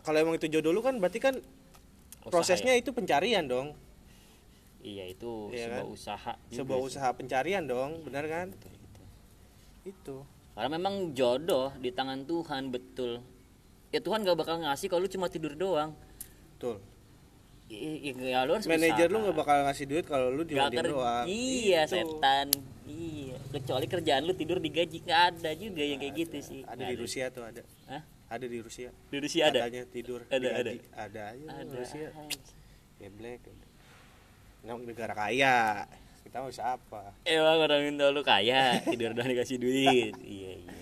Speaker 2: kalau emang itu jodoh lu kan berarti kan
Speaker 1: Usaha
Speaker 2: prosesnya
Speaker 1: ya?
Speaker 2: itu pencarian dong
Speaker 1: iya itu
Speaker 2: Iya
Speaker 1: sebuah
Speaker 2: kan?
Speaker 1: usaha juga
Speaker 2: sebuah
Speaker 1: sih.
Speaker 2: usaha pencarian dong benar kan?
Speaker 1: Betul, betul.
Speaker 2: itu.
Speaker 1: Karena memang jodoh di tangan Tuhan betul. Ya Tuhan gak bakal ngasih kalau lu cuma tidur doang.
Speaker 2: Betul.
Speaker 1: I- i- ya lu harus
Speaker 2: manajer lu nggak bakal ngasih duit kalau lu
Speaker 1: Gak
Speaker 2: diem
Speaker 1: ker-
Speaker 2: doang.
Speaker 1: Iya
Speaker 2: Itu.
Speaker 1: setan. Iya kecuali kerjaan lu tidur digaji nggak ada juga yang kayak gitu sih.
Speaker 2: Ada
Speaker 1: Nggak
Speaker 2: di Rusia tuh ada.
Speaker 1: Hah?
Speaker 2: ada di Rusia.
Speaker 1: Di Rusia ada?
Speaker 2: Katanya tidur
Speaker 1: Ada,
Speaker 2: digaji. ada. aja
Speaker 1: ada
Speaker 2: Rusia. geblek nah, negara kaya. Kita mau apa
Speaker 1: emang orang Indo lu kaya. Tidur doang dikasih duit. Iya iya.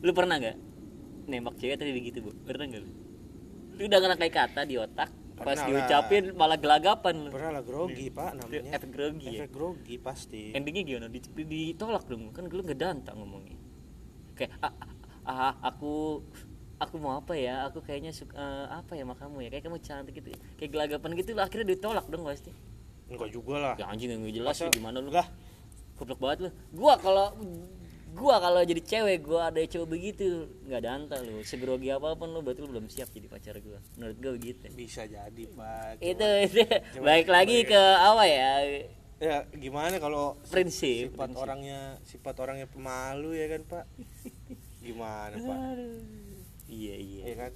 Speaker 1: Lu pernah nggak nembak cewek tadi begitu bu? Pernah nggak lu? Lu udah ngena kayak kata di otak pas
Speaker 2: Pernah lah.
Speaker 1: diucapin malah gelagapan lu.
Speaker 2: Pernah lah grogi pak namanya.
Speaker 1: efek grogi ya?
Speaker 2: Efek grogi pasti.
Speaker 1: Endingnya gimana? Di- di- ditolak dong kan lu nggak dantang ngomongnya. Kayak ah, ah, ah, aku aku mau apa ya? Aku kayaknya suka eh, apa ya sama kamu ya? Kayak kamu cantik gitu kayak gelagapan gitu lah akhirnya ditolak dong pasti
Speaker 2: enggak juga lah.
Speaker 1: Ya anjing nggak jelas
Speaker 2: Masa-
Speaker 1: sih gimana lu?
Speaker 2: Lah.
Speaker 1: Goblok banget lu. Gua kalau gua kalau jadi cewek gua ada cowok begitu nggak danta lu. Segrogi apa pun lu berarti lu belum siap jadi pacar gua. Menurut gua begitu.
Speaker 2: Bisa jadi pak.
Speaker 1: Itu itu. *laughs* baik lagi ke apa ya?
Speaker 2: Ya gimana kalau si-
Speaker 1: Prinsip,
Speaker 2: sifat
Speaker 1: prinsip.
Speaker 2: orangnya sifat orangnya pemalu ya kan pak? Gimana pak?
Speaker 1: Iya iya.
Speaker 2: Ya kan?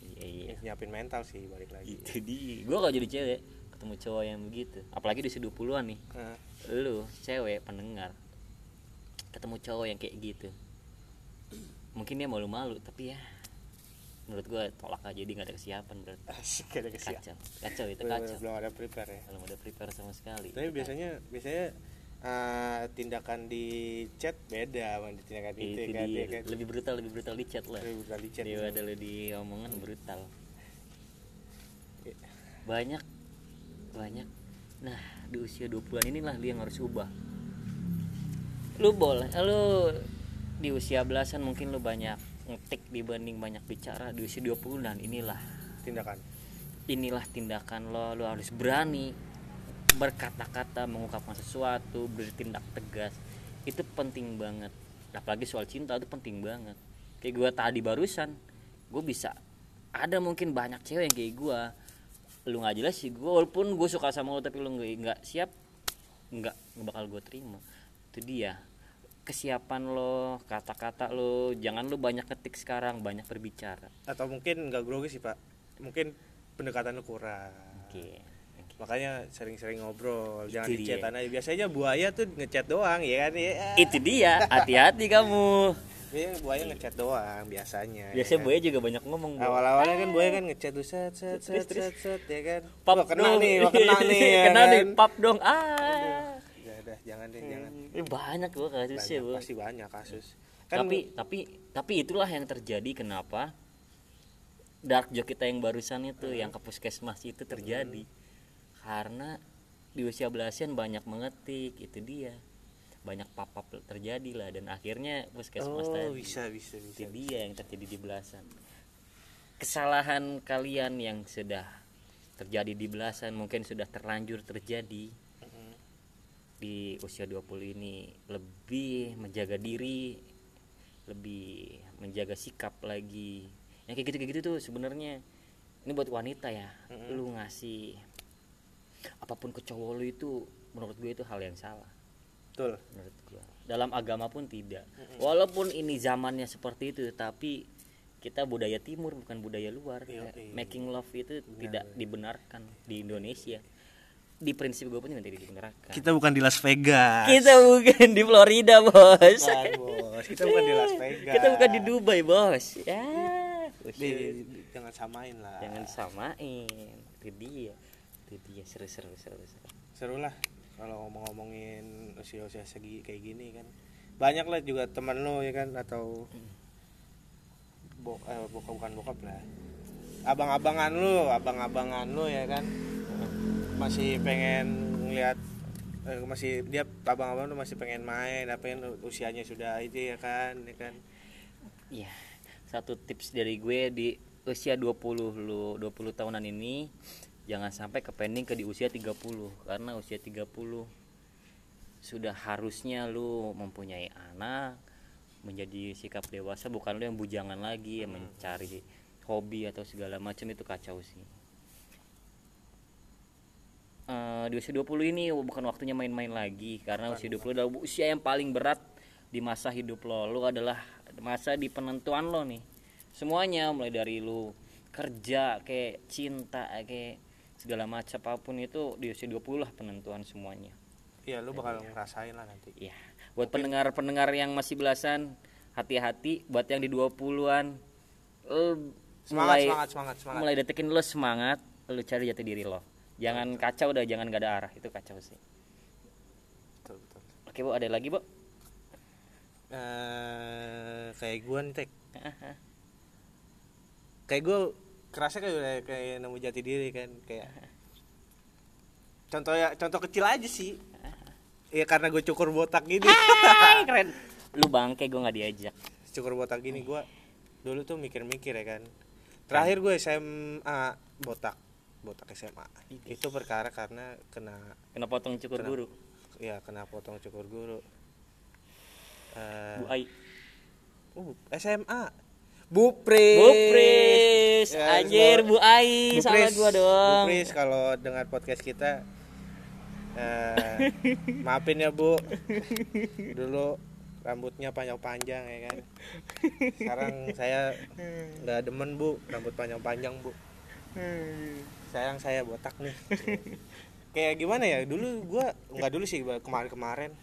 Speaker 1: Iya iya.
Speaker 2: Ya, nyiapin mental sih balik lagi.
Speaker 1: Itu dia. Gua kalau jadi cewek ketemu cowok yang begitu. Apalagi di usia 20-an nih.
Speaker 2: Nah,
Speaker 1: lu cewek pendengar. Ketemu cowok yang kayak gitu. Mungkin dia malu-malu tapi ya menurut gua tolak aja dia nggak ada kesiapan berarti
Speaker 2: asik ada kesiap
Speaker 1: kacau. Kacau itu
Speaker 2: belum,
Speaker 1: kacau.
Speaker 2: belum ada prepare ya.
Speaker 1: Kalau udah prepare sama sekali.
Speaker 2: Tapi biasanya biasanya eh, tindakan di chat beda sama di tindakan itu,
Speaker 1: itu
Speaker 2: kan,
Speaker 1: dia.
Speaker 2: ya kan?
Speaker 1: lebih brutal lebih brutal di chat lah.
Speaker 2: Lebih brutal di chat,
Speaker 1: dia ada di omongan brutal.
Speaker 2: Iya.
Speaker 1: banyak banyak. Nah di usia 20-an inilah lu yang harus ubah. Lu boleh lu di usia belasan mungkin lu banyak ngetik dibanding banyak bicara di usia 20-an inilah.
Speaker 2: Tindakan.
Speaker 1: Inilah tindakan lo lo harus berani berkata-kata mengungkapkan sesuatu bertindak tegas. Itu penting banget. Apalagi soal cinta itu penting banget. Kayak gue tadi barusan gue bisa ada mungkin banyak cewek yang kayak gue lu nggak jelas sih gue walaupun gue suka sama lo tapi lu nggak siap nggak bakal gue terima. Itu dia. Kesiapan lo kata-kata lo jangan lo banyak ketik sekarang banyak berbicara.
Speaker 2: Atau mungkin nggak grogi sih pak. Mungkin pendekatan lu kurang.
Speaker 1: Oke oke.
Speaker 2: makanya sering-sering ngobrol jangan
Speaker 1: Itu
Speaker 2: di
Speaker 1: dia.
Speaker 2: chatan aja. Biasanya buaya tuh ngechat doang ya kan? Ya.
Speaker 1: Itu dia hati-hati kamu
Speaker 2: Biasanya buaya ngechat doang biasanya ya
Speaker 1: biasanya
Speaker 2: kan?
Speaker 1: buaya juga banyak ngomong
Speaker 2: awal-awalnya kan buaya kan ngechat tuh set set
Speaker 1: Terus,
Speaker 2: set set set ya kan?
Speaker 1: Pap
Speaker 2: Wah, kena
Speaker 1: dong.
Speaker 2: nih wah, kena nih *laughs* ya
Speaker 1: kena
Speaker 2: kan?
Speaker 1: nih pap dong. Ah.
Speaker 2: Udah, udah, jangan deh jangan.
Speaker 1: Ini banyak gua kasusnya
Speaker 2: banyak,
Speaker 1: Bu.
Speaker 2: pasti banyak kasus. Kan
Speaker 1: tapi tapi tapi itulah yang terjadi kenapa dark joke kita yang barusan itu yang ke puskesmas itu terjadi. Karena di usia belasan banyak mengetik itu dia banyak papap terjadi lah dan akhirnya puskesmas
Speaker 2: oh
Speaker 1: tadi.
Speaker 2: bisa bisa bisa
Speaker 1: itu dia yang terjadi di belasan. Kesalahan kalian yang sudah terjadi di belasan mungkin sudah terlanjur terjadi di usia 20 ini lebih menjaga diri lebih menjaga sikap lagi. Yang kayak gitu kayak gitu tuh sebenarnya ini buat wanita ya lu ngasih apa pun ke cowok lu itu menurut gue itu hal yang salah
Speaker 2: betul.
Speaker 1: Menurut gua. Dalam agama pun tidak. Walaupun ini zamannya seperti itu tapi kita budaya timur bukan budaya luar. Ya,
Speaker 2: iya.
Speaker 1: making love itu tidak dibenarkan di Indonesia. Di prinsip gue pun tidak dibenarkan.
Speaker 2: Kita bukan di Las Vegas.
Speaker 1: Kita bukan di Florida bos.
Speaker 2: Bukan, bos. Kita bukan di Las Vegas.
Speaker 1: Kita bukan di Dubai bos. Ya
Speaker 2: Di- di- jangan samain lah.
Speaker 1: Jangan samain. Itu dia. Itu dia. Seru seru seru seru.
Speaker 2: Seru lah kalau ngomong-ngomongin usia-usia segi kayak gini kan. Banyak lah juga teman lo ya kan atau bo eh, bokap bukan bokap lah. Abang-abangan lo abang-abangan lo ya kan. Masih pengen ngeliat eh, masih dia abang-abang lo masih pengen main apa yang usianya sudah itu ya kan ya kan.
Speaker 1: Iya, satu tips dari gue di usia 20 lu 20 tahunan ini jangan sampai ke pending ke di usia 30 karena usia 30 sudah harusnya lu mempunyai anak menjadi sikap dewasa bukan lu yang bujangan lagi yang mencari hobi atau segala macam itu kacau sih. Eh, di usia 20 ini bukan waktunya main-main lagi karena usia 20 adalah usia yang paling berat di masa hidup lo. Lu adalah masa di penentuan lo nih. Semuanya mulai dari lu kerja kayak cinta kayak segala macam apa pun itu di usia 20 lah penentuan semuanya
Speaker 2: iya lu bakal ngerasain lah nanti
Speaker 1: Iya. Buat pendengar-pendengar yang masih belasan, hati-hati buat yang di 20-an eh,
Speaker 2: semangat
Speaker 1: mulai
Speaker 2: semangat semangat semangat
Speaker 1: mulai detekin lo semangat, lo cari jati diri lo. Jangan kacau dah, jangan gak ada arah. Itu kacau sih.
Speaker 2: betul betul
Speaker 1: Oke, Bu, ada lagi, Bu?
Speaker 2: eh kayak gue nih tek kayak gue kerasa kayak udah kayak nemu jati diri kan kayak contoh ya contoh kecil aja sih ya karena gue cukur botak gini
Speaker 1: Hai, *laughs* keren. Lu bangke gue nggak diajak.
Speaker 2: cukur botak gini gue dulu tuh mikir-mikir ya kan terakhir gue SMA botak botak SMA itu perkara karena kena
Speaker 1: Kena potong cukur
Speaker 2: Kenapa?
Speaker 1: guru.
Speaker 2: ya kena potong cukur guru Eh,
Speaker 1: Bu Ai.
Speaker 2: uh, SMA Bu Pris
Speaker 1: Bu Pris,
Speaker 2: Ya,
Speaker 1: anjir Bu Ai,
Speaker 2: Bu
Speaker 1: salah
Speaker 2: Pris,
Speaker 1: gua dong.
Speaker 2: Bu Pris kalau dengar podcast kita eh, maafin ya Bu. Dulu rambutnya panjang-panjang ya kan. Sekarang saya nggak demen Bu, rambut panjang-panjang Bu. Sayang saya botak nih. Kayak gimana ya? Dulu gua nggak dulu sih kemarin-kemarin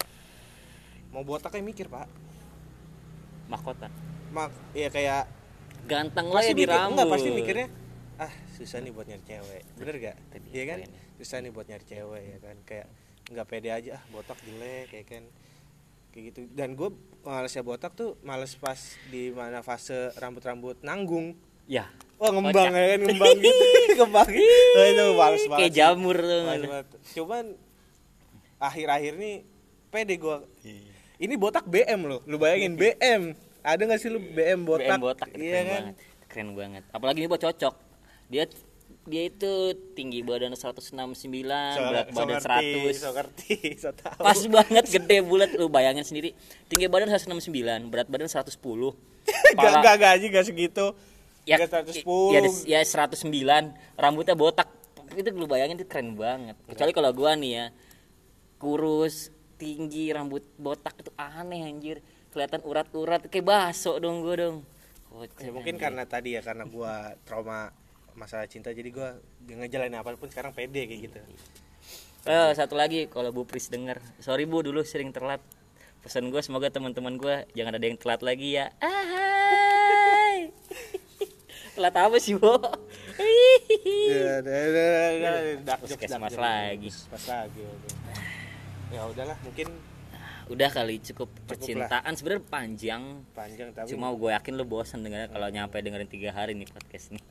Speaker 2: mau botaknya mikir, Pak.
Speaker 1: Mahkota.
Speaker 2: Mak, ya kayak
Speaker 1: Ganteng lah ya di rambut.
Speaker 2: enggak, pasti mikirnya ah susah nih buat nyari cewek. Bener gak iya kan?
Speaker 1: poinnya.
Speaker 2: susah nih buat nyari cewek ya kan? Kayak nggak pede aja ah botak jelek kayak kan? Kayak gitu. Dan gue malesnya botak tuh males pas di mana fase rambut-rambut nanggung.
Speaker 1: Ya,
Speaker 2: wah ngembang
Speaker 1: Kocak.
Speaker 2: ya kan ngembang gitu. *laughs* Ngembang. Oh, itu males banget
Speaker 1: kayak jamur tuh.
Speaker 2: Males cuman akhir-akhir nih pede gue ini botak BM loh. Lu bayangin BM ada nggak sih lu BM botak?
Speaker 1: BM botak itu
Speaker 2: iya
Speaker 1: keren
Speaker 2: kan?
Speaker 1: banget keren banget. Apalagi ini buat cocok. Dia dia itu tinggi badan 169 berat badan 100
Speaker 2: so ngerti so tahu.
Speaker 1: Pas banget gede bulat lu bayangin sendiri. Tinggi badan 169 berat badan 110
Speaker 2: gak gak gak aja gak segitu.
Speaker 1: Ya,
Speaker 2: Gak 110
Speaker 1: ya, ya 109 rambutnya botak. Itu lu bayangin itu keren banget. Kecuali kalau gua nih ya kurus tinggi rambut botak itu aneh anjir kelihatan urat-urat kayak baso dong gua dong Kocak,
Speaker 2: ya, mungkin karena tadi ya karena gua trauma masalah cinta jadi gua ngejalanin apa pun sekarang pede kayak gitu
Speaker 1: Eh, satu lagi kalau Bu Pris denger, sorry Bu dulu sering telat. Pesan gue semoga teman-teman gue jangan ada yang telat lagi ya. Ahai. *laughs* telat apa sih Bu?
Speaker 2: ya udah udah udah
Speaker 1: Puskesmas lagi.
Speaker 2: pas lagi ya udahlah mungkin
Speaker 1: Udah kali cukup percintaan sebenarnya panjang.
Speaker 2: panjang tapi
Speaker 1: Cuma gue yakin lu bosan dengarnya kalau nyampe dengerin tiga hari nih podcast nih.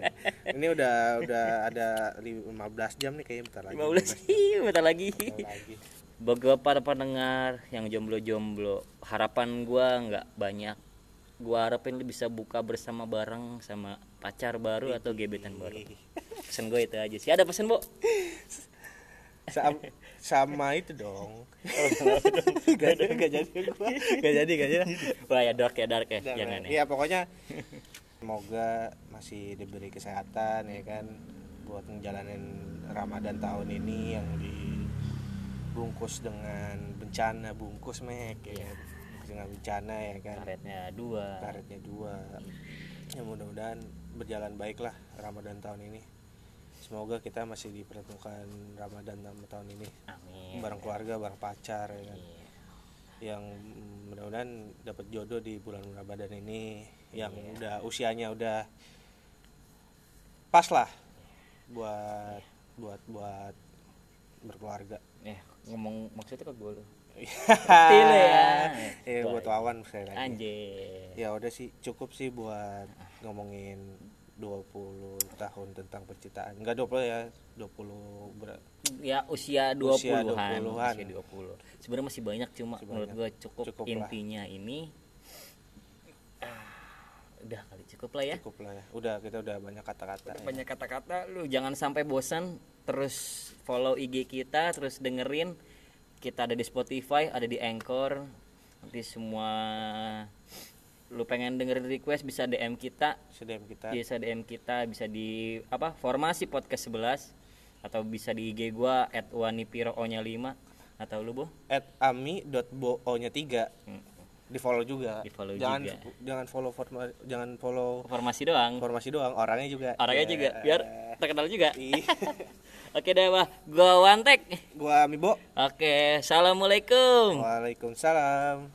Speaker 1: *laughs*
Speaker 2: ini udah udah ada li- 15 jam nih kayaknya bentar lagi
Speaker 1: 15 *laughs* Ih, bentar lagi.
Speaker 2: Bentar lagi
Speaker 1: Bagi para pendengar yang jomblo-jomblo, harapan gua nggak banyak. Gua harapin lu bisa buka bersama bareng sama pacar baru atau gebetan baru. Pesan gue itu aja sih. Ada pesan, Bu? *laughs*
Speaker 2: sama, sama itu dong *laughs* gak jadi gak jadi gua gak jadi gak jadi
Speaker 1: Wah, ya dark ya dark ya.
Speaker 2: Jangan.
Speaker 1: Jangan ya.
Speaker 2: Iya pokoknya semoga masih diberi kesehatan ya kan buat menjalanin Ramadan tahun ini yang dibungkus dengan bencana bungkus mek ya kan. dengan bencana ya kan
Speaker 1: Karetnya dua.
Speaker 2: karetnya dua ya mudah-mudahan berjalan baiklah Ramadan tahun ini semoga kita masih dipertemukan Ramadan tahun ini
Speaker 1: Amin.
Speaker 2: bareng keluarga bareng pacar ya kan
Speaker 1: Iya.
Speaker 2: yang mudah-mudahan dapat jodoh di bulan Ramadan ini yang
Speaker 1: Iya.
Speaker 2: udah usianya udah pas lah buat buat buat berkeluarga.
Speaker 1: Eh, ngomong maksudnya ke gue.
Speaker 2: Iya
Speaker 1: ya.
Speaker 2: Iya buat wawan sekali lagi.
Speaker 1: Anjir.
Speaker 2: Ya udah sih cukup sih buat ngomongin 20 tahun tentang percintaan. Enggak 20 ya, 20 ber-
Speaker 1: Ya usia
Speaker 2: Usia
Speaker 1: 20-an.
Speaker 2: 20-an.
Speaker 1: Usia 20. Sebenarnya masih banyak cuma
Speaker 2: Masih
Speaker 1: menurut
Speaker 2: banyak.
Speaker 1: cukup,
Speaker 2: Cukup lah.
Speaker 1: intinya ini ah, udah kali cukup lah ya.
Speaker 2: cukup lah ya. Udah kita udah banyak kata-kata. ya.
Speaker 1: banyak kata-kata lu jangan sampai bosan terus follow IG kita terus dengerin kita ada di Spotify ada di Anchor nanti semua lu pengen dengerin request bisa DM kita.
Speaker 2: Sedem kita.
Speaker 1: Bisa DM kita bisa di apa formasi podcast 11 atau bisa di IG gua at wanipiro nya 5 atau lu bu
Speaker 2: at ami.bo nya 3
Speaker 1: Hmm.
Speaker 2: di follow juga.
Speaker 1: Di follow
Speaker 2: jangan
Speaker 1: juga.
Speaker 2: jangan follow forma- jangan follow
Speaker 1: formasi doang.
Speaker 2: Informasi doang orangnya juga.
Speaker 1: Orangnya
Speaker 2: Ya.
Speaker 1: juga biar terkenal juga.
Speaker 2: Ih. *laughs* *laughs*
Speaker 1: oke deh wah. Gua wantek.
Speaker 2: Gua Amibo
Speaker 1: oke assalamualaikum.
Speaker 2: Waalaikumsalam